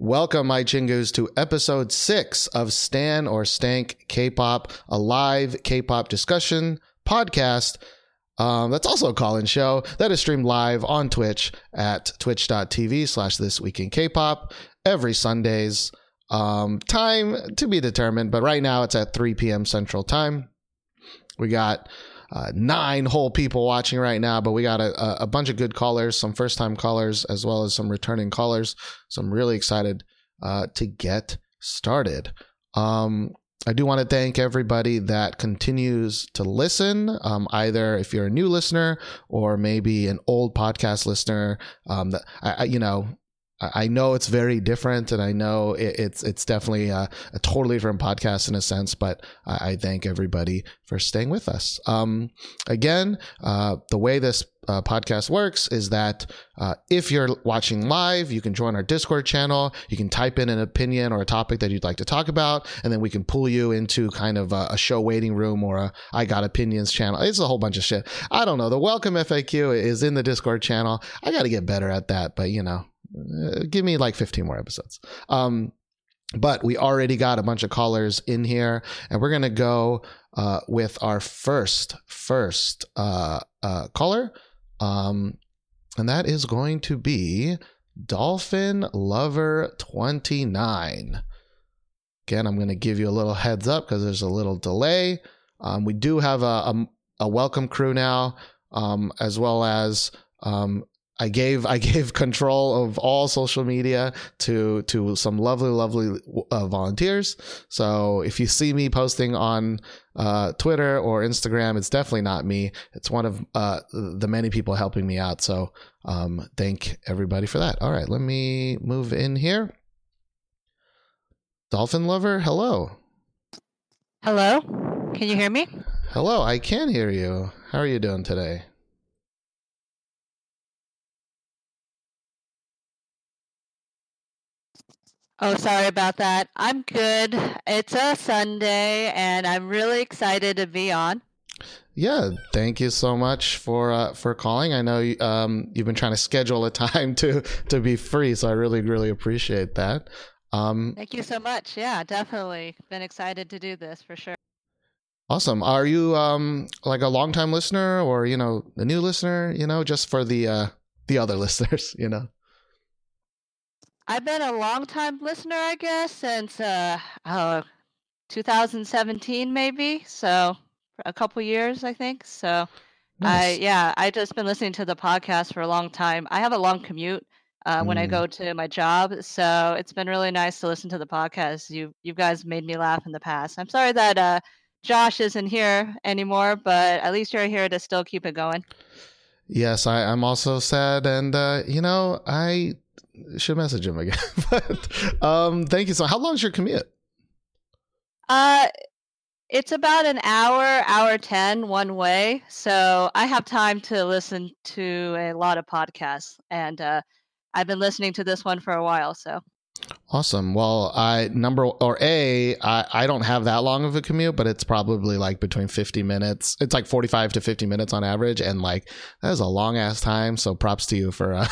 Welcome, my chingus, to episode six of Stan or Stank K-pop, a live K-pop discussion podcast. Um, that's also a call-in show that is streamed live on Twitch at twitch.tv slash this week in K-pop every Sundays. Um, time to be determined, but right now it's at 3 p.m. Central Time. We got uh, nine whole people watching right now, but we got a, a bunch of good callers, some first time callers, as well as some returning callers. So I'm really excited uh, to get started. Um, I do want to thank everybody that continues to listen. Um, either if you're a new listener or maybe an old podcast listener, um, I, I, you know, I know it's very different, and I know it's it's definitely a, a, totally different podcast in a sense. But I, I thank everybody for staying with us. Um, again, uh, the way this uh, podcast works is that uh, if you're watching live, you can join our Discord channel. You can type in an opinion or a topic that you'd like to talk about, and then we can pull you into kind of a, a show waiting room or a I Got Opinions channel. It's a whole bunch of shit. I don't know. The welcome FAQ is in the Discord channel. I got to get better at that, but you know, uh, give me like 15 more episodes. Um, but we already got a bunch of callers in here, and we're gonna go uh, with our first first uh, uh, caller, um, and that is going to be Dolphin Lover 29. Again, I'm to give you a little heads up because there's a little delay. Um, we do have a, a, a welcome crew now, um, as well as um, I gave I gave control of all social media to to some lovely lovely uh, volunteers. So if you see me posting on uh, Twitter or Instagram, it's definitely not me. It's one of uh, the many people helping me out. So um, thank everybody for that. All right, let me move in here. Dolphin lover, hello. Hello. Can you hear me? Hello, I can hear you. How are you doing today? Oh, sorry about that. I'm good. It's a Sunday, and I'm really excited to be on. Yeah, thank you so much for uh, for calling. I know you, um, you've been trying to schedule a time to to be free, so I really really appreciate that. Um, thank you so much. Yeah, definitely been excited to do this for sure. Awesome. Are you um, like a longtime listener, or you know, a new listener? You know, just for the uh, the other listeners, you know. I've been a long time listener, I guess, since uh, oh, 2017 maybe. So a couple years, I think. So nice. I yeah, I just been listening to the podcast for a long time. I have a long commute uh, mm. when I mm. go to my job, so it's been really nice to listen to the podcast. You you guys made me laugh in the past. I'm sorry that uh, Josh isn't here anymore, but at least you're here to still keep it going. Yes, I, I'm also sad, and uh, you know I should message him again. but um, thank you so. How long is your commute? Uh, it's about an hour, hour ten one way. So I have time to listen to a lot of podcasts, and uh, I've been listening to this one for a while. So awesome. Well, I number or a I I don't have that long of a commute, but it's probably like between fifty minutes. It's like forty five to fifty minutes on average, and like that is a long ass time. So props to you for. Uh,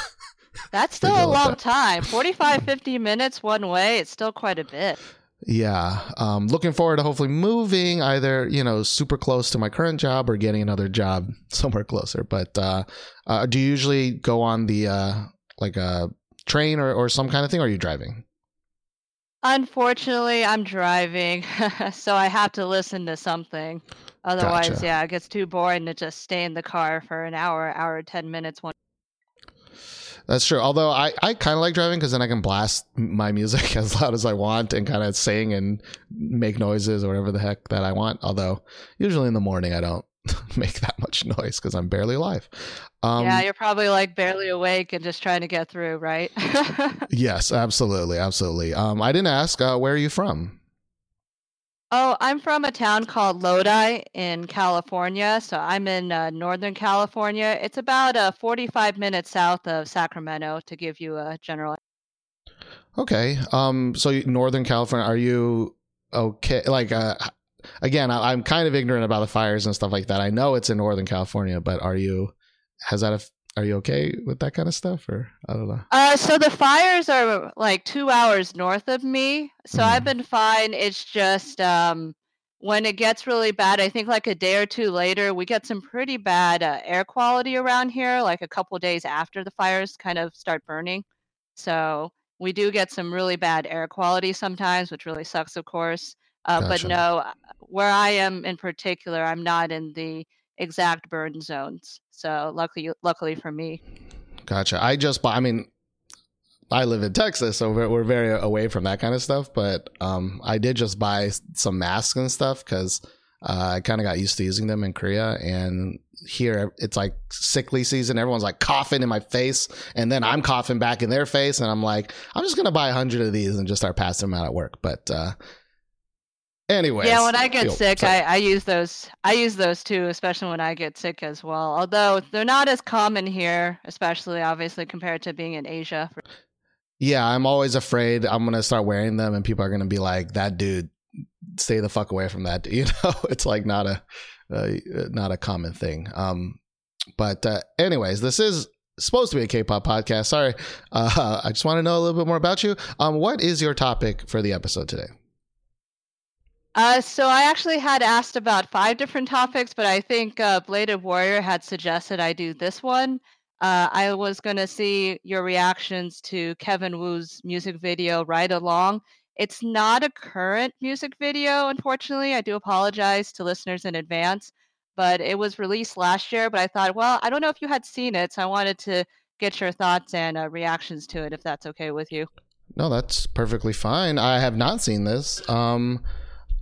that's still a long time. 45, 50 minutes one way. It's still quite a bit. Yeah. Um, looking forward to hopefully moving either, you know, super close to my current job or getting another job somewhere closer. But uh, uh, do you usually go on the, uh, like a train or, or some kind of thing, or are you driving? Unfortunately, I'm driving, so I have to listen to something. Otherwise, gotcha. yeah, it gets too boring to just stay in the car for an hour, hour, 10 minutes one that's true. Although I, I kind of like driving because then I can blast my music as loud as I want and kind of sing and make noises or whatever the heck that I want. Although usually in the morning I don't make that much noise because I'm barely alive. Um, yeah, you're probably like barely awake and just trying to get through, right? yes, absolutely, absolutely. Um, I didn't ask. Uh, where are you from? Oh, I'm from a town called Lodi in California. So I'm in uh, Northern California. It's about uh, 45 minutes south of Sacramento, to give you a general. Okay. Um. So Northern California, are you okay? Like, uh, again, I, am kind of ignorant about the fires and stuff like that. I know it's in Northern California, but are you? Has that are you okay with that kind of stuff, or I don't know? Uh, so the fires are like two hours north of me, so I've Mm. been fine. It's just um, when it gets really bad, I think like a day or two later, we get some pretty bad uh, air quality around here. Like a couple days after the fires kind of start burning, so we do get some really bad air quality sometimes, which really sucks, of course. Uh, but no, uh, where I am in particular, I'm not in the exact burn zones. So luckily, luckily for me. Gotcha. I just. I mean, I live in Texas, so we're, we're very away from that kind of stuff. But um, I did just buy some masks and stuff because uh, I kind of got used to using them in Korea. And here it's like sickly season. Everyone's like coughing in my face, and then I'm coughing back in their face, and I'm like, I'm just gonna buy a hundred of these and just start passing them out at work. But uh, anyways, Yeah, when I get feel- sick. I, I use those. I use those too, especially when I get sick as well. Although they're not as common here, especially obviously compared to being in Asia. Yeah, I'm always afraid I'm gonna start wearing them, and people are gonna be like, "That dude, stay the fuck away from that." dude." You know, it's like not a uh, not a common thing. Um, but uh, anyways, this is supposed to be a K-pop podcast. Sorry, uh, I just want to know a little bit more about you. Um, what is your topic for the episode today? Uh, so I actually had asked about five different topics, but I think uh, Bladed Warrior had suggested I do this one. Uh, I was going to see your reactions to Kevin Woo's music video "Ride Along." It's not a current music video, unfortunately. I do apologize to listeners in advance, but it was released last year. But I thought, well, I don't know if you had seen it, so I wanted to get your thoughts and uh, reactions to it, if that's okay with you. No, that's perfectly fine. I have not seen this. Um,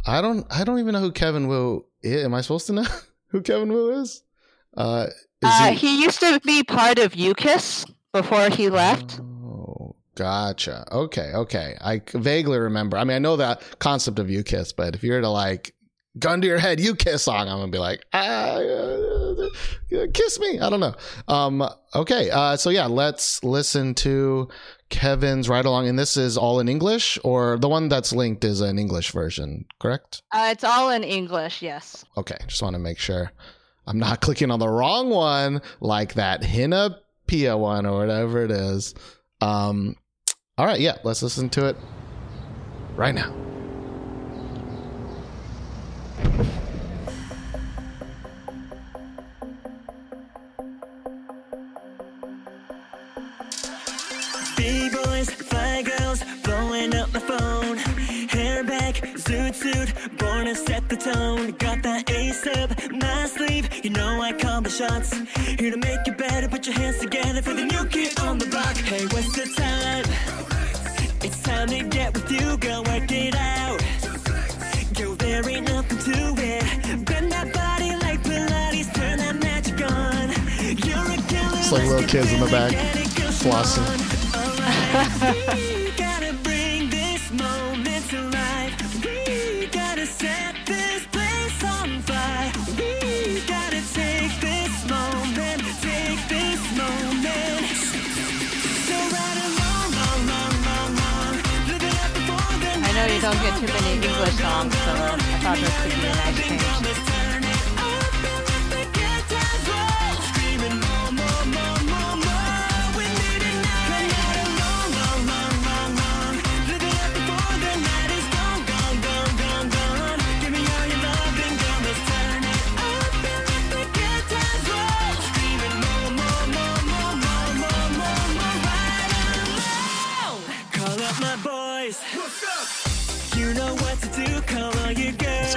I don't. I don't even know who Kevin Woo is. Am I supposed to know who Kevin Woo is? Uh, is Uh, he used to be part of U-KISS before he left. Oh, gotcha. Okay, okay. I vaguely remember. I mean, I know that concept of U-KISS, but if you're to like gun to your head, U-KISS song, I'm gonna be like, ah, kiss me. I don't know. Um, okay. Uh, so yeah, let's listen to Kevin's ride along, and this is all in English, or the one that's linked is an English version, correct? Uh, it's all in English, yes. Okay, just want to make sure I'm not clicking on the wrong one, like that Hina Pia one or whatever it is. Um, all right, yeah, let's listen to it right now. B-boys, fly girls, blowing up my phone. Hair back, zoot suit, born to set the tone. Got that ace up my sleeve, you know I call the shots. Here to make it better, put your hands together for the new kid on the block. Hey, what's the time? It's time to get with you, go work it out. Yo, there ain't nothing to it. Bend that body like Pilates, turn that magic on. You're a killer. It's like little kids in the back flossing. too many English songs, so I thought this could be a nice change.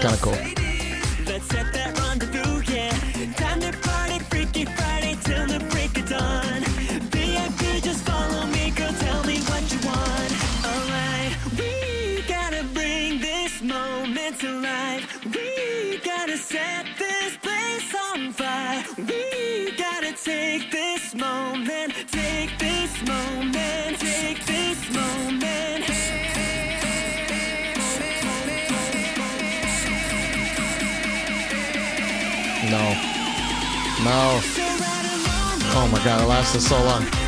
Kind of cool. Oh my god, it lasted so long.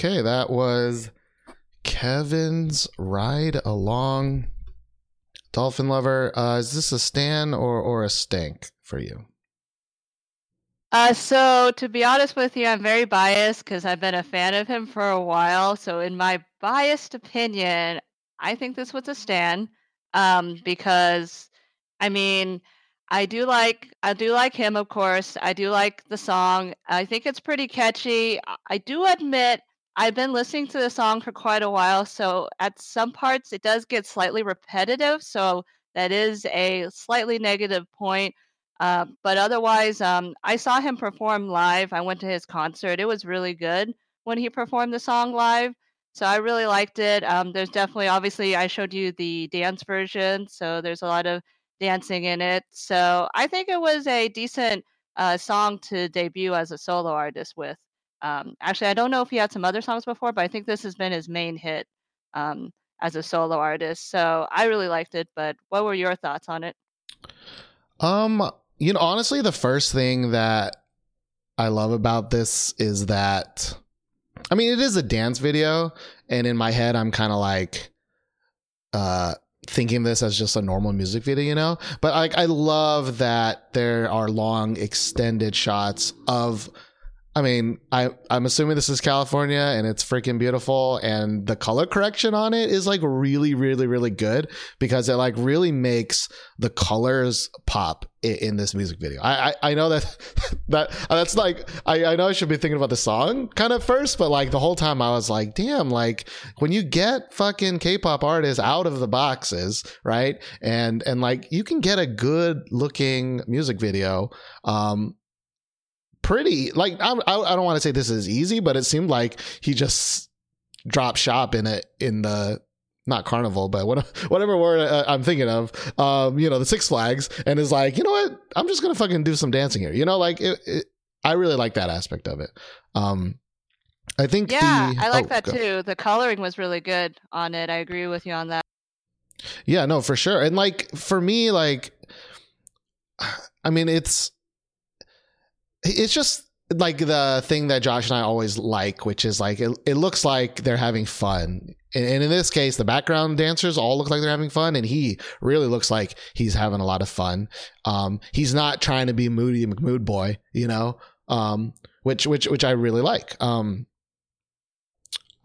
Okay, that was Kevin's ride along. Dolphin lover. Uh, is this a stan or or a stank for you? Uh, so to be honest with you, I'm very biased because I've been a fan of him for a while. So in my biased opinion, I think this was a stan. Um, because I mean, I do like I do like him, of course. I do like the song. I think it's pretty catchy. I- I do admit I've been listening to the song for quite a while, so at some parts it does get slightly repetitive. So that is a slightly negative point. Uh, but otherwise, um, I saw him perform live. I went to his concert. It was really good when he performed the song live. So I really liked it. Um, there's definitely, obviously, I showed you the dance version. So there's a lot of dancing in it. So I think it was a decent uh, song to debut as a solo artist with. Um, actually, I don't know if he had some other songs before, but I think this has been his main hit um, as a solo artist. So I really liked it. But what were your thoughts on it? Um, you know, honestly, the first thing that I love about this is that, I mean, it is a dance video, and in my head, I'm kind of like, uh, thinking this as just a normal music video, you know. But like, I love that there are long, extended shots of. I mean, I I'm assuming this is California and it's freaking beautiful and the color correction on it is like really really really good because it like really makes the colors pop in, in this music video. I, I I know that that that's like I I know I should be thinking about the song kind of first, but like the whole time I was like, damn, like when you get fucking K-pop artists out of the boxes, right? And and like you can get a good looking music video um pretty like I, I I don't want to say this is easy, but it seemed like he just dropped shop in it in the not carnival, but what, whatever word uh, I'm thinking of, um, you know, the Six Flags, and is like, you know what, I'm just gonna fucking do some dancing here, you know, like it, it, I really like that aspect of it. Um, I think, Yeah, the, I like oh, that go. too. The coloring was really good on it. I agree with you on that. Yeah, no, for sure. And like for me, like I mean, it's it's just like the thing that Josh and I always like, which is like it, it looks like they're having fun. And, and in this case, the background dancers all look like they're having fun, and he really looks like he's having a lot of fun. Um, he's not trying to be moody McMood boy, you know, um, which which which I really like. Um,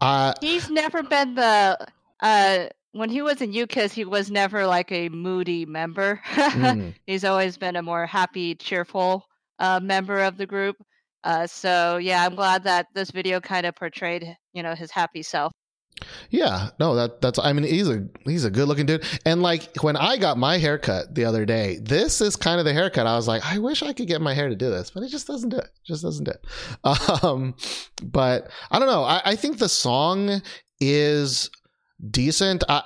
uh, He's never been the uh when he was in U-KISS, he was never like a moody member. mm, He's always been a more happy, cheerful uh, member of the group. Uh, so yeah, I'm glad that this video kind of portrayed, you know, his happy self. Yeah, no, that that's. I mean, he's a he's a good looking dude. And like when I got my haircut the other day, this is kind of the haircut. I was like, I wish I could get my hair to do this, but it just doesn't do it. Just doesn't do it. Um, but I don't know. I, I think the song is decent. I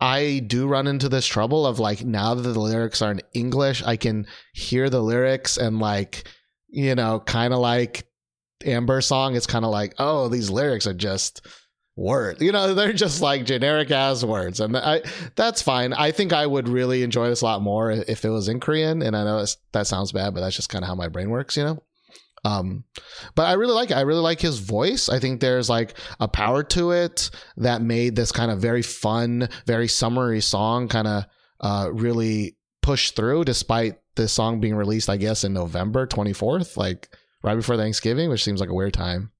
I do run into this trouble of like now that the lyrics are in English, I can hear the lyrics and like you know, kind of like Amber song. It's kind of like, oh, these lyrics are just words. You know, they're just like generic ass words, and I that's fine. I think I would really enjoy this a lot more if it was in Korean. And I know that sounds bad, but that's just kind of how my brain works. You know. Um, but I really like it. I really like his voice. I think there's like a power to it that made this kind of very fun, very summery song kind of uh, really push through, despite this song being released, I guess, in November 24th, like right before Thanksgiving, which seems like a weird time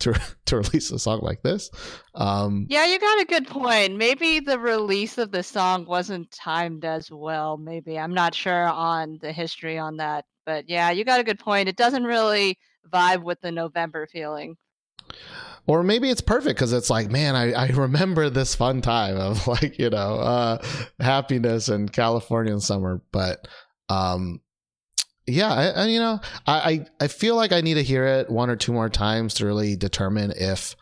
to to release a song like this. Um, Yeah, you got a good point. Maybe the release of the song wasn't timed as well. Maybe I'm not sure on the history on that, but yeah, you got a good point. It doesn't really vibe with the November feeling. or maybe it's perfect because it's like, man, I, I remember this fun time of like, you know, uh, happiness and Californian summer. But um, yeah, I, I, you know, I, I I feel like I need to hear it one or two more times to really determine if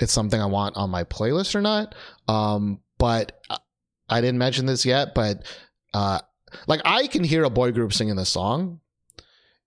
it's something I want on my playlist or not. Um, but I didn't mention this yet, but uh, like I can hear a boy group singing this song,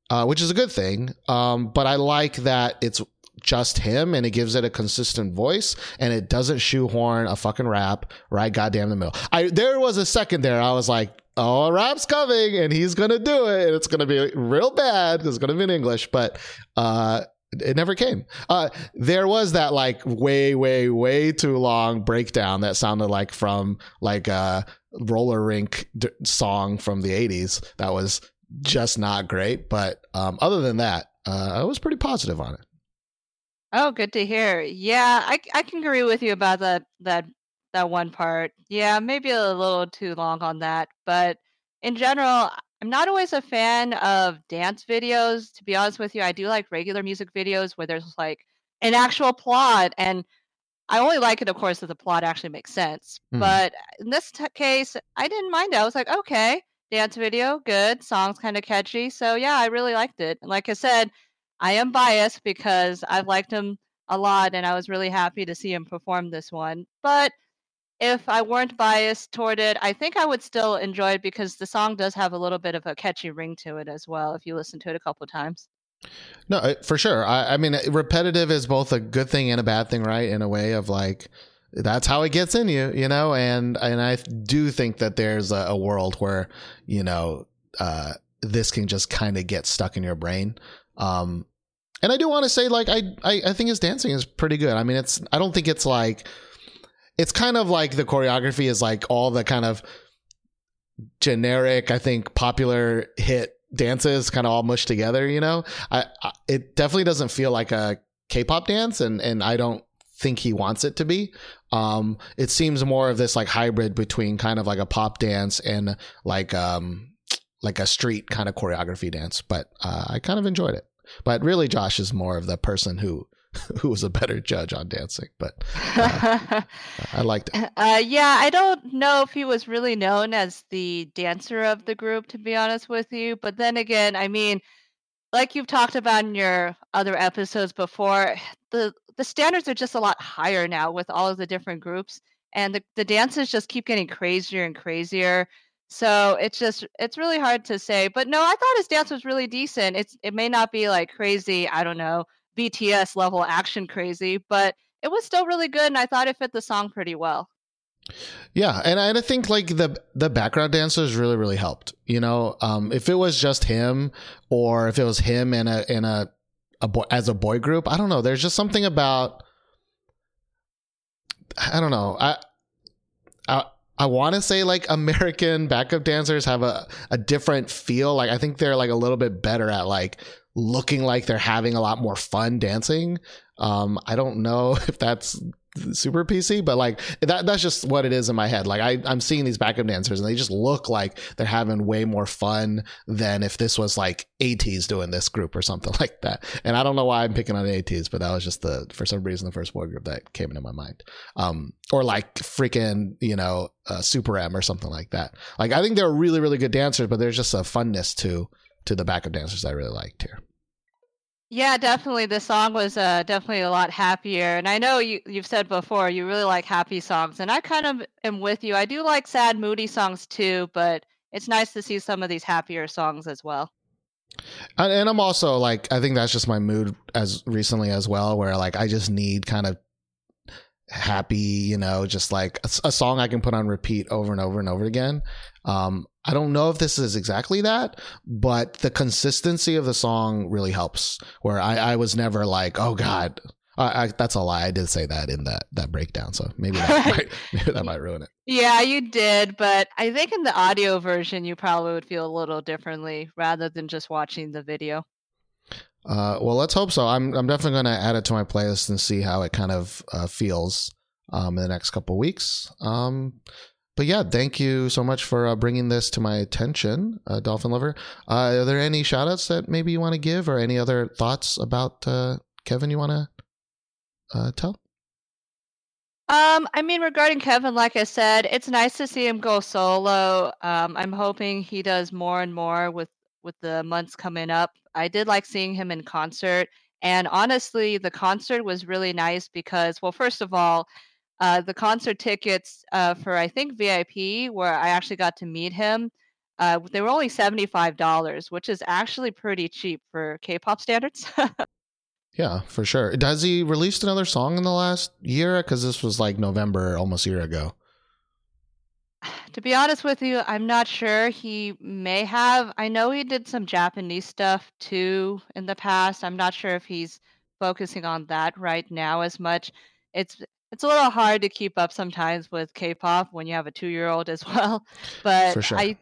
uh, which is a good thing. Um, but I like that it's just him and it gives it a consistent voice and it doesn't shoehorn a fucking rap right goddamn the middle. I there was a second there I was like, oh, a rap's coming and he's gonna do it and it's gonna be real bad it's gonna be in English, but uh it never came. Uh, there was that like way, way, way too long breakdown that sounded like from like a roller rink d- song from the 80s. That was just not great. But um, other than that, uh, I was pretty positive on it. Oh, good to hear. Yeah, I I can agree with you about that that that one part. Yeah, maybe a little too long on that, but in general, I'm not always a fan of dance videos. To be honest with you, I do like regular music videos where there's like an actual plot, and I only like it, of course, if the plot actually makes sense. Hmm. But in this t- case, I didn't mind it. I was like, okay, dance video, good, song's kind of catchy. So yeah, I really liked it. And like I said, I am biased because I've liked him a lot, and I was really happy to see him perform this one. But if I weren't biased toward it, I think I would still enjoy it because the song does have a little bit of a catchy ring to it as well. If you listen to it a couple of times. No, for sure. I, I mean, repetitive is both a good thing and a bad thing, right? In a way of like, that's how it gets in you, you know. And and I do think that there's a, a world where you know uh, this can just kind of get stuck in your brain. Um, and I do want to say, like, I, I I think his dancing is pretty good. I mean, it's I don't think it's like it's kind of like the choreography is like all the kind of generic, I think, popular hit dances kind of all mushed together. You know, I, I it definitely doesn't feel like a K-pop dance, and and I don't think he wants it to be. Um, it seems more of this like hybrid between kind of like a pop dance and like um like a street kind of choreography dance. But uh, I kind of enjoyed it. But really, Josh is more of the person who who was a better judge on dancing. But I liked it. Uh, yeah, I don't know if he was really known as the dancer of the group, to be honest with you. But then again, I mean, like you've talked about in your other episodes before, the the standards are just a lot higher now with all of the different groups, and the, the dances just keep getting crazier and crazier. So it's just it's really hard to say. But no, I thought his dance was really decent. It's it may not be like crazy, I don't know, BTS level action crazy, but it was still really good, and I thought it fit the song pretty well. Yeah, and I, and think like the the background dancers really really helped. You know, um, if it was just him, or if it was him in a in a, a boy, as a boy group, I don't know. There's just something about I don't know. I I want to say like American backup dancers have a a different feel. Like I think they're like a little bit better at like looking like they're having a lot more fun dancing. Um, I don't know if that's super PC, but like that that's just what it is in my head. Like I, I'm seeing these backup dancers and they just look like they're having way more fun than if this was like ATEEZ doing this group or something like that. And I don't know why I'm picking on ATEEZ, but that was just the for some reason the first boy group that came into my mind. Um, or like freaking you know uh, Super M or something like that. Like I think they're really really good dancers, but there's just a funness to to the backup dancers I really liked here. Yeah, definitely. The song was uh, definitely a lot happier, and I know you you've said before you really like happy songs, and I kind of am with you. I do like sad, moody songs too, but it's nice to see some of these happier songs as well. And, and I'm also like, I think that's just my mood as recently as well, where like I just need kind of happy, you know, just like a song I can put on repeat over and over and over again. Um, I don't know if this is exactly that, but the consistency of the song really helps. Where I, I was never like, oh God, I, I, that's a lie. I did say that in that that breakdown, so maybe that might maybe that might ruin it. Yeah, you did, but I think in the audio version you probably would feel a little differently rather than just watching the video. Uh, well, let's hope so. I'm I'm definitely going to add it to my playlist and see how it kind of uh, feels um, in the next couple weeks. Um, but yeah, thank you so much for uh, bringing this to my attention, uh, Dolphin Lover. Uh, are there any shout outs that maybe you want to give or any other thoughts about uh, Kevin you want to tell? Um, I mean, regarding Kevin, like I said, it's nice to see him go solo. Um, I'm hoping he does more and more with with the months coming up. I did like seeing him in concert. And honestly, the concert was really nice because, well, first of all, uh, the concert tickets uh, for I think VIP, where I actually got to meet him, uh, they were only seventy five dollars, which is actually pretty cheap for K-pop standards. Yeah, for sure. Has he released another song in the last year? Because this was like November, almost a year ago. To be honest with you, I'm not sure. He may have. I know he did some Japanese stuff too in the past. I'm not sure if he's focusing on that right now as much. It's it's a little hard to keep up sometimes with K-pop when you have a two-year-old as well. But sure. I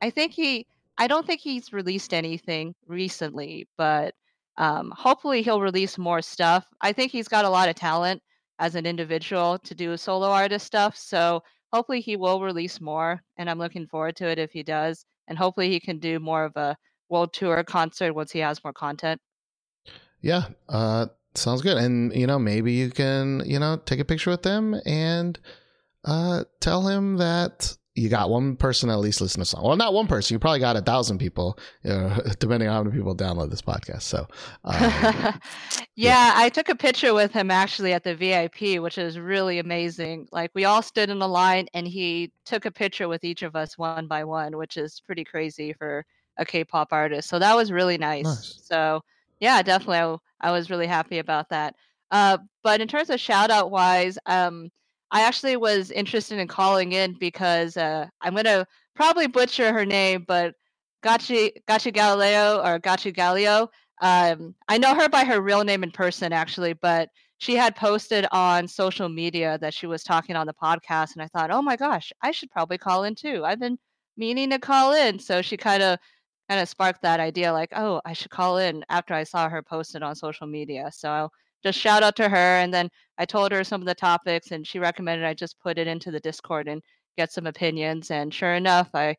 I think he I don't think he's released anything recently, but um, hopefully he'll release more stuff. I think he's got a lot of talent as an individual to do solo artist stuff. So hopefully he will release more and i'm looking forward to it if he does and hopefully he can do more of a world tour concert once he has more content Yeah, uh, sounds good. And you know, maybe you can, you know, take a picture with them and uh, tell him that you got one person at least listen to song. Well, not one person. You probably got a thousand people, know, depending on how many people download this podcast. So, um, yeah, I took a picture with him actually at the VIP, which is really amazing. Like we all stood in a line and he took a picture with each of us one by one, which is pretty crazy for a K-pop artist. So that was really nice. Nice. So yeah, definitely, I was really happy about that. Uh, but in terms of shout out wise, um, I actually was interested in calling in because uh, I'm gonna probably butcher her name, but Gachi Gachi Galileo or Gachi Galileo. Um, I know her by her real name in person, actually, but she had posted on social media that she was talking on the podcast, and I thought, oh my gosh, I should probably call in too. I've been meaning to call in, so she kind of kind of sparked that idea, like, oh, I should call in after I saw her posted on social media. So just shout out to her, and then I told her some of the topics, and she recommended I just put it into the Discord and get some opinions. And sure enough, I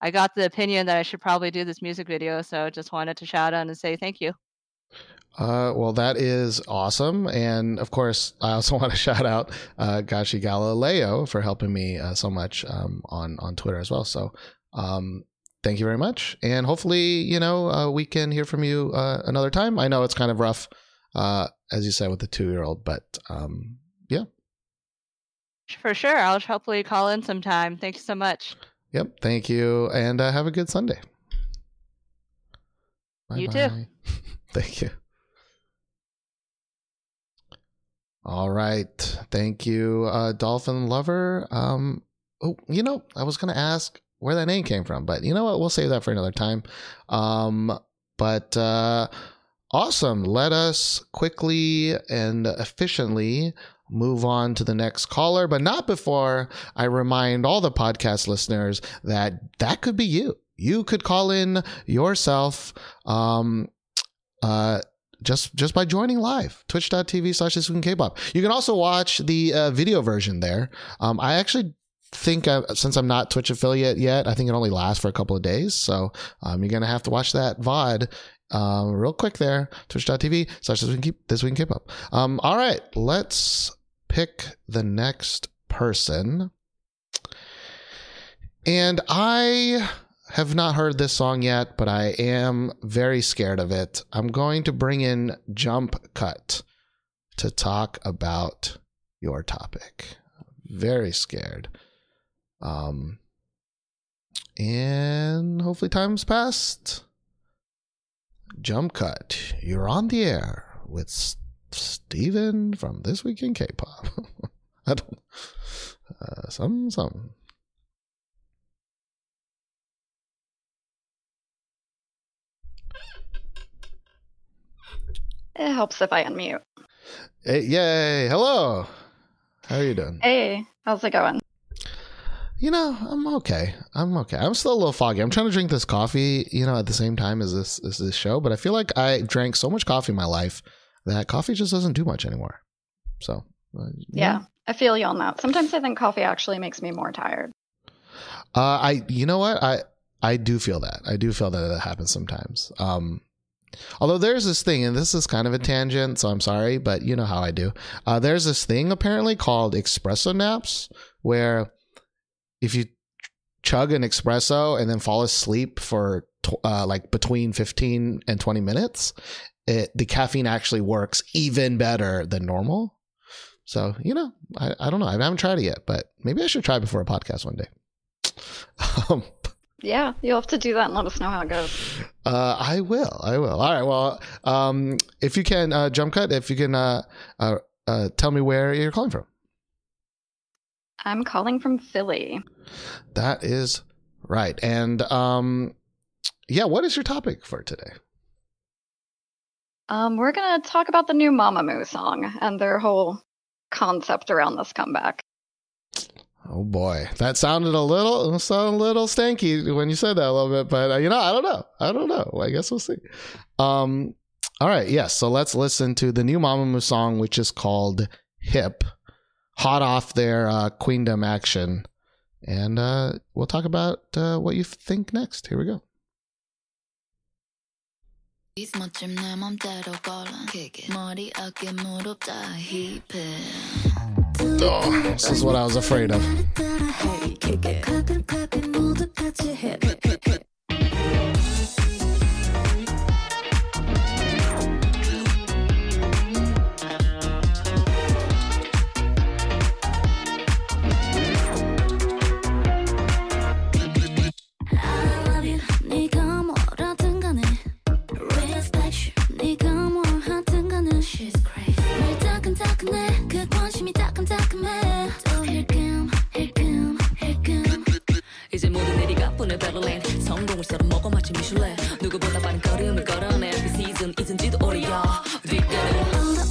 I got the opinion that I should probably do this music video, so just wanted to shout out and say thank you. Uh, well, that is awesome. And of course, I also want to shout out uh, Gashi Galileo for helping me uh, so much um, on, on Twitter as well. So um, thank you very much. And hopefully, you know, uh, we can hear from you uh, another time. I know it's kind of rough, uh, as you said, with the two year old, but um, yeah. For sure, I'll hopefully call in sometime. Thank you so much. Yep. Thank you. And uh, have a good Sunday. You too. Thank you. All right. Thank you, uh, Dolphin Lover. Um, oh, you know, I was going to ask where that name came from, but you know what? We'll save that for another time. Um, but uh, awesome. Let us quickly and efficiently move on to the next caller, but not before I remind all the podcast listeners that that could be you. You could call in yourself. Um, uh, just just by joining live twitch.tv slash this k-pop you can also watch the uh, video version there um, i actually think I, since i'm not twitch affiliate yet i think it only lasts for a couple of days so um, you're gonna have to watch that vod um, real quick there twitch.tv slash this Week this week in k-pop um, all right let's pick the next person and i have not heard this song yet, but I am very scared of it. I'm going to bring in Jump Cut to talk about your topic. Very scared. Um, and hopefully, time's passed. Jump Cut, you're on the air with S- Steven from This Week in K pop. I don't. Uh, some, some. It helps if I unmute. Hey, yay! Hello. How are you doing? Hey, how's it going? You know, I'm okay. I'm okay. I'm still a little foggy. I'm trying to drink this coffee, you know, at the same time as this as this show, but I feel like I drank so much coffee in my life that coffee just doesn't do much anymore. So, uh, Yeah, I feel you on that. Sometimes I think coffee actually makes me more tired. Uh, I, you know what? I, I do feel that. I do feel that that happens sometimes. Um, although there's this thing, and this is kind of a tangent, so I'm sorry, but you know how I do. Uh, there's this thing apparently called espresso naps, where if you chug an espresso and then fall asleep for uh, like between 15 and 20 minutes, it, the caffeine actually works even better than normal. So, you know, I, I don't know. I haven't tried it yet, but maybe I should try before a podcast one day. Um, Yeah, you'll have to do that and let us know how it goes. uh, I will. I will. All right. Well, um, if you can, uh, jump cut, if you can, uh, uh, uh, tell me where you're calling from. I'm calling from Philly. That is right. And, um, yeah, what is your topic for today? Um, we're gonna talk about the new Mamamoo song and their whole concept around this comeback. Oh boy, that sounded a little, sounded a little stanky when you said that a little bit, but uh, you know, I don't know. I don't know. I guess we'll see. Um, all right. Yes. so let's listen to the new Mamamoo song, which is called Hip, hot off their uh, Queendom action. And uh, we'll talk about uh, what you think next. Here we go. 멋짐 내 맘대로 걸어 머리 어깨 무릎 다 힙해 Oh, this is what I was afraid of. I 힐끔 힐끔 힐끔. 이제 모든 일이 가뿐해 베를린 성공을 썰어 먹어 마치 미슐랭 누구보다 빠른 걸음을 걸어내. 그 시즌 이젠지도 오래야 뒷걸음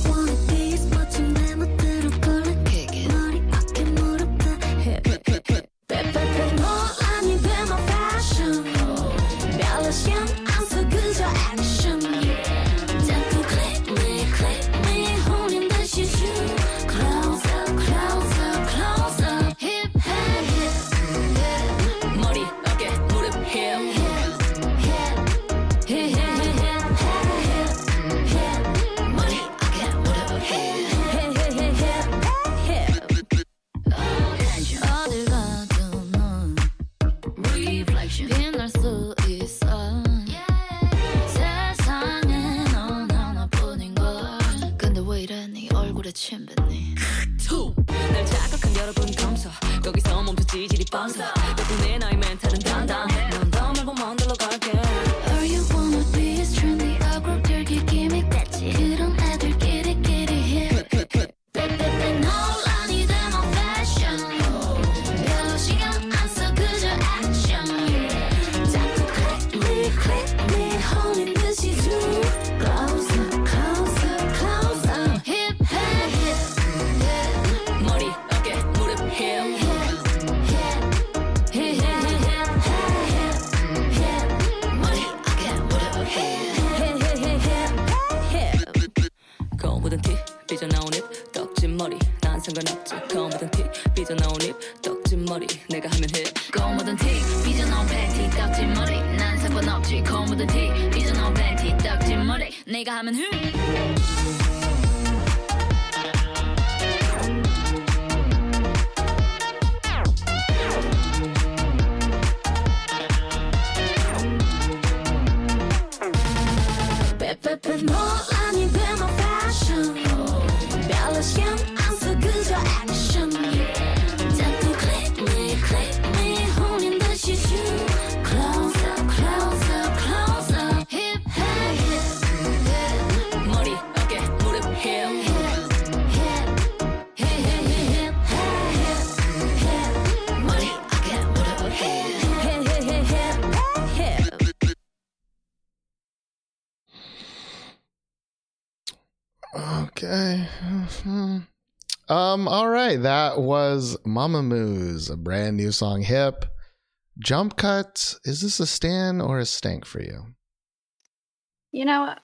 was Mamamoo's a brand new song, Hip. Jump Cut, is this a stan or a stank for you? You know,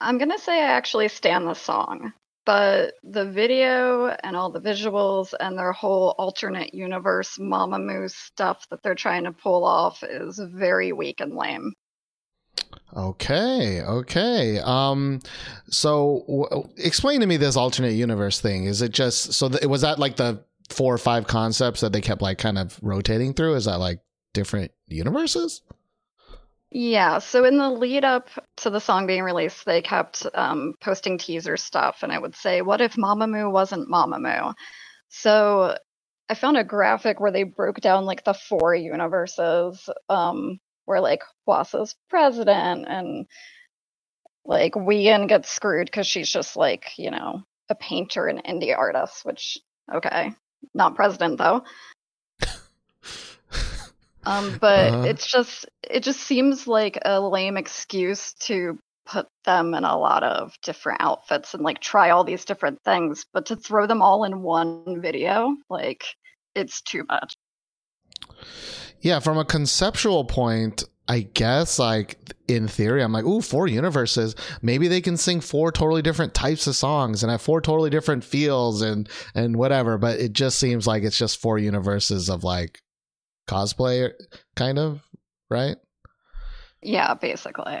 I'm gonna say I actually stand the song, but the video and all the visuals and their whole alternate universe Mamamoo stuff that they're trying to pull off is very weak and lame. Okay, okay. Um, so w- explain to me this alternate universe thing. Is it just so? Th- was that like the four or five concepts that they kept like kind of rotating through? Is that like different universes? Yeah, so in the lead up to the song being released, they kept um, posting teaser stuff, and I would say, What if Mamamoo wasn't Mamamoo? So I found a graphic where they broke down like the four universes, um, where like Hwasa's president, and like Wheein gets screwed because she's just like, you know, a painter and indie artist, which, okay, not president though. Um, but Uh-huh. it's just it just seems like a lame excuse to put them in a lot of different outfits and like try all these different things, but to throw them all in one video, like it's too much. Yeah, from a conceptual point, I guess like in theory, I'm like, ooh, four universes. Maybe they can sing four totally different types of songs and have four totally different feels and and whatever. But it just seems like it's just four universes of like cosplay, kind of, right? Yeah, basically.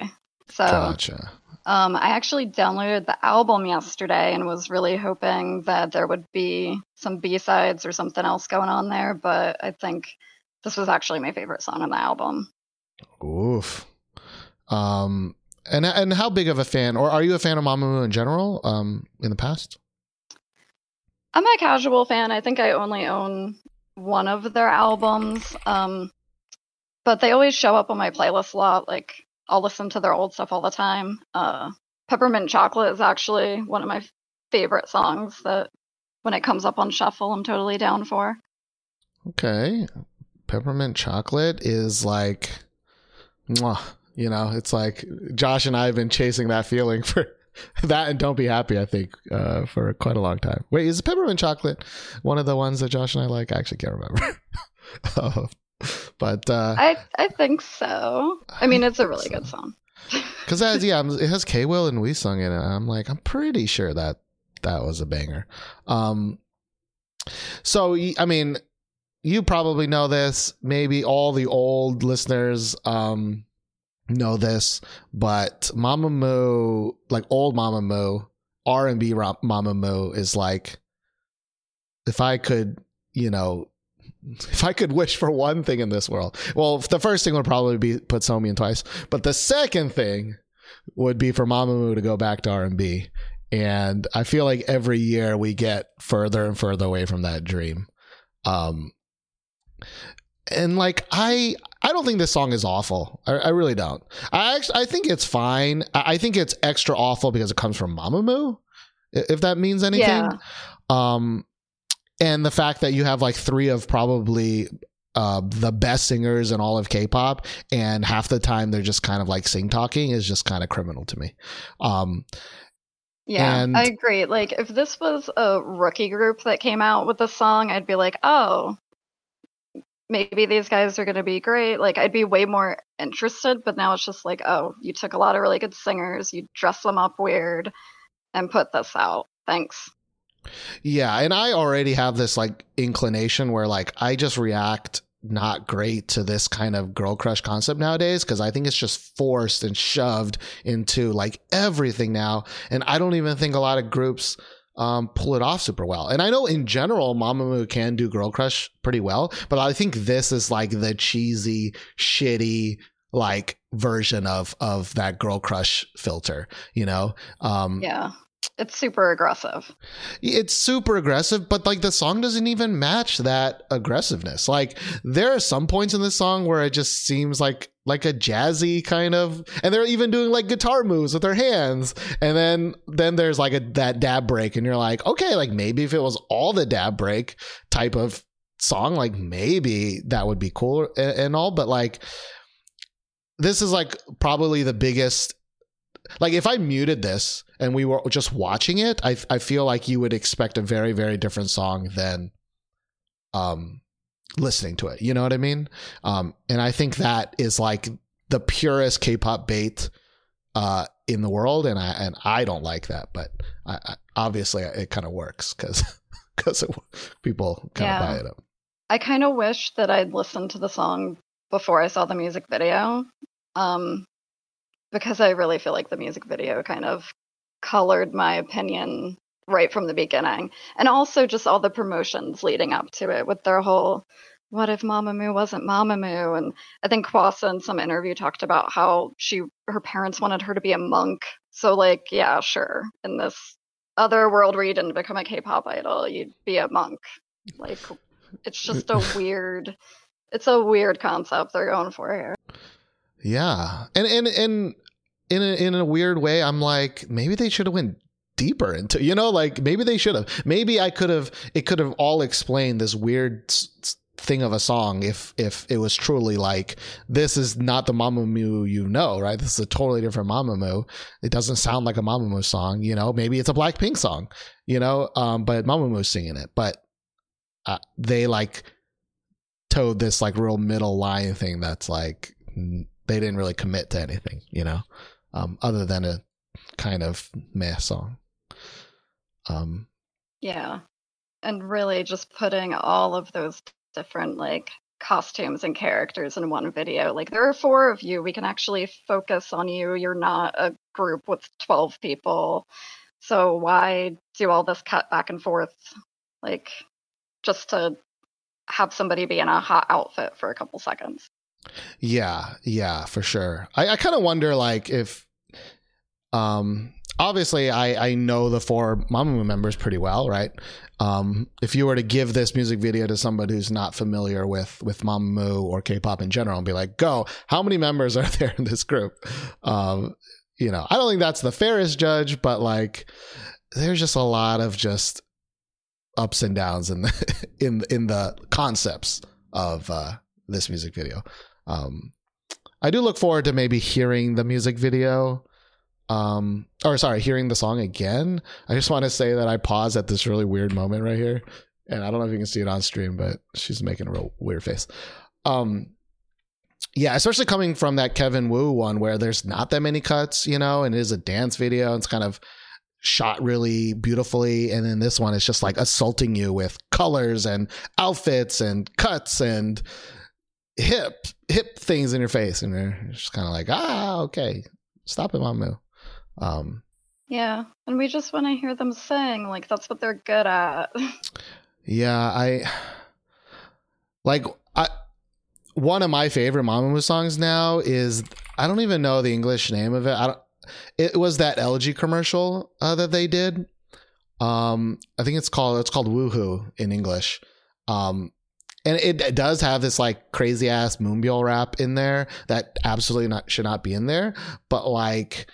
So Gotcha. um, I actually downloaded the album yesterday and was really hoping that there would be some B sides or something else going on there, but I think this was actually my favorite song on the album. Oof. Um, and and how big of a fan, or are you a fan of Mamamoo in general? Um, in the past. I'm a casual fan. I think I only own one of their albums. Um, but they always show up on my playlist a lot. Like I'll listen to their old stuff all the time. Uh, Peppermint Chocolate is actually one of my favorite songs that when it comes up on shuffle, I'm totally down for. Okay. Peppermint chocolate is like, mwah, you know, it's like Josh and I have been chasing that feeling for that and Don't Be Happy, I think, uh, for quite a long time. Wait, is peppermint chocolate one of the ones that Josh and I like? I actually can't remember. Uh, but, uh, I I think so. I mean, it's a really good song. Because has, yeah, it has K Will and Wheesung in it. I'm like, I'm pretty sure that that was a banger. Um, so I mean, you probably know this. Maybe all the old listeners um know this, but Mamamoo, like old Mamamoo, R and B Mamamoo is like, if I could, you know. If I could wish for one thing in this world, well, the first thing would probably be put Somi in twice, but the second thing would be for Mamamoo to go back to R and B. And I feel like every year we get further and further away from that dream. Um, and like I, I don't think this song is awful. I, I really don't. I actually, I think it's fine. I, I think it's extra awful because it comes from Mamamoo. If that means anything. Yeah. Um, and the fact that you have like three of probably uh, the best singers in all of K-pop, and half the time they're just kind of like sing talking is just kind of criminal to me. Um, Yeah, And- I agree. Like, if this was a rookie group that came out with a song, I'd be like, oh, maybe these guys are going to be great. Like, I'd be way more interested. But now it's just like, oh, you took a lot of really good singers, you dress them up weird, and put this out. Thanks. Yeah, and I already have this like inclination where like I just react not great to this kind of girl crush concept nowadays because I think it's just forced and shoved into like everything now, and I don't even think a lot of groups um, pull it off super well. And I know in general, Mamamoo can do girl crush pretty well, but I think this is like the cheesy, shitty like version of of that girl crush filter, you know? Um, Yeah. It's super aggressive. it's super aggressive, but like the song doesn't even match that aggressiveness. Like there are some points in this song where it just seems like like a jazzy kind of, and they're even doing like guitar moves with their hands. And then then there's like a that dab break, and you're like, okay, like maybe if it was all the dab break type of song, like maybe that would be cool and, and all. But like this is like probably the biggest like if I muted this and we were just watching it, I I feel like you would expect a very very different song than um listening to it. You know what I mean? Um and I think that is like the purest K-pop bait uh in the world and I and I don't like that, but I, I obviously it kind of works cuz cuz people kind of Yeah. buy it up. I kind of wish that I'd listened to the song before I saw the music video. Um, because I really feel like the music video kind of colored my opinion right from the beginning. And also just all the promotions leading up to it with their whole what if Mamamoo wasn't Mamamoo? And I think Hwasa in some interview talked about how she her parents wanted her to be a monk. So like, yeah, sure. In this other world where you didn't become a K-pop idol, you'd be a monk. Like, it's uh, just a weird. It's a weird concept they're going for here. Yeah, and and and in a, in a weird way, I'm like maybe they should have went deeper into you know like maybe they should have maybe I could have it could have all explained this weird thing of a song if if it was truly like this is not the Mamamoo you know right? This is a totally different Mamamoo it doesn't sound like a Mamamoo song you know? Maybe it's a Blackpink song you know? Um but Mamamoo's singing it. But uh, they like towed this like real middle line thing that's like they didn't really commit to anything, you know, um, other than a kind of meh song. Um, Yeah. And really just putting all of those different like costumes and characters in one video. Like there are four of you. We can actually focus on you. You're not a group with 12 people. So why do all this cut back and forth like just to have somebody be in a hot outfit for a couple seconds? Yeah, yeah, for sure. I, I kind of wonder like if, um, obviously I, I know the four Mamamoo members pretty well, right? Um, if you were to give this music video to somebody who's not familiar with with Mamamoo or K-pop in general and be like, "Go, how many members are there in this group?" Um, you know, I don't think that's the fairest judge, but like, there's just a lot of just ups and downs in the in in the concepts of uh, this music video. Um, I do look forward to maybe hearing the music video um or sorry hearing the song again. I just want to say that i paused at this really weird moment right here and i don't know if you can see it on stream but she's making a real weird face. Um yeah especially coming from that Kevin Woo one where there's not that many cuts you know and it is a dance video And it's kind of shot really beautifully and then this one is just like assaulting you with colors and outfits and cuts and hip hip things in your face and you're just kind of like ah okay stop it mamu um Yeah. And we just want to hear them sing. Like that's what they're good at. Yeah, I like I one of my favorite Mamamoo songs now is I don't even know the English name of it. I don't it was that LG commercial uh, that they did. Um I think it's called it's called Woohoo in English. Um and it, does have this like crazy ass Moonbyul rap in there that absolutely not should not be in there, but like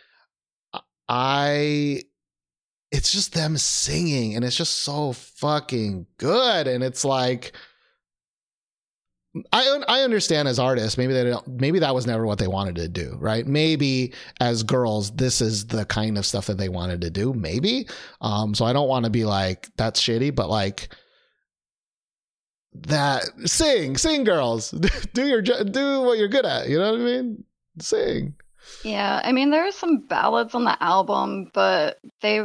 I it's just them singing and it's just so fucking good. And it's like I I understand as artists maybe they don't maybe that was never what they wanted to do right? Maybe as girls this is the kind of stuff that they wanted to do maybe. Um so I don't want to be like that's shitty but like that sing sing girls do your do what you're good at you know what I mean sing Yeah, I mean there are some ballads on the album, but they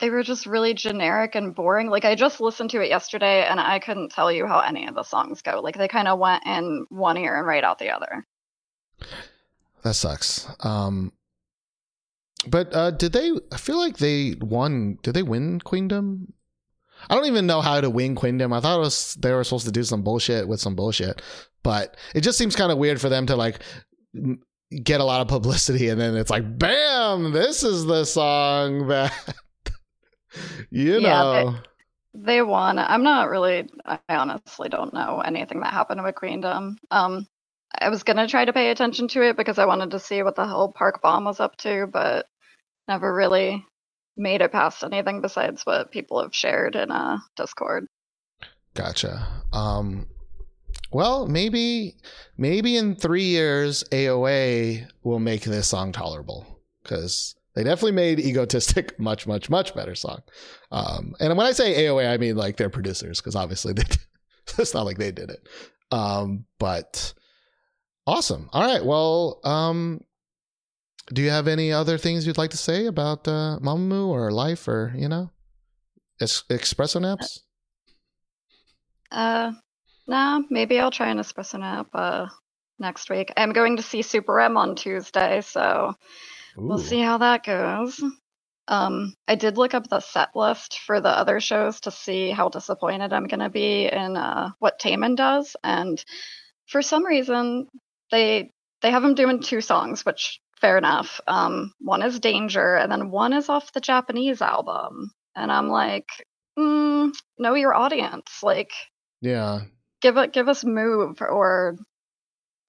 they were just really generic and boring. Like I just listened to it yesterday and I couldn't tell you how any of the songs go. Like they kind of went in one ear and right out the other. That sucks. Um, but uh, did they? I feel like they won. Did they win Queendom? I don't even know how to win Queendom. I thought it was they were supposed to do some bullshit with some bullshit, but it just seems kind of weird for them to like get a lot of publicity and then it's like, bam! This is the song that you Yeah, know. They won. I'm not really I honestly don't know anything that happened with Queendom. Um I was gonna try to pay attention to it because I wanted to see what the hell Park Bom was up to, but never really made it past anything besides what people have shared in uh Discord. Gotcha. Um, well, maybe maybe in three years, AOA will make this song tolerable because they definitely made "Egotistic" much, much, much better song. Um, and when I say AOA, I mean like their producers because obviously they it's not like they did it. Um, but awesome. All right. Well, um, do you have any other things you'd like to say about uh, Mamamoo or life or you know, es- espresso naps? Uh, nah, maybe I'll try an espresso nap uh, next week. I'm going to see Super M on Tuesday, so we'll see how that goes. Um, I did look up the set list for the other shows to see how disappointed I'm going to be in uh, what Taemin does, and for some reason they they have him doing two songs, which fair enough. Um, one is Danger, and then one is off the Japanese album, and I'm like, mm, know your audience, like Yeah. give it give us move or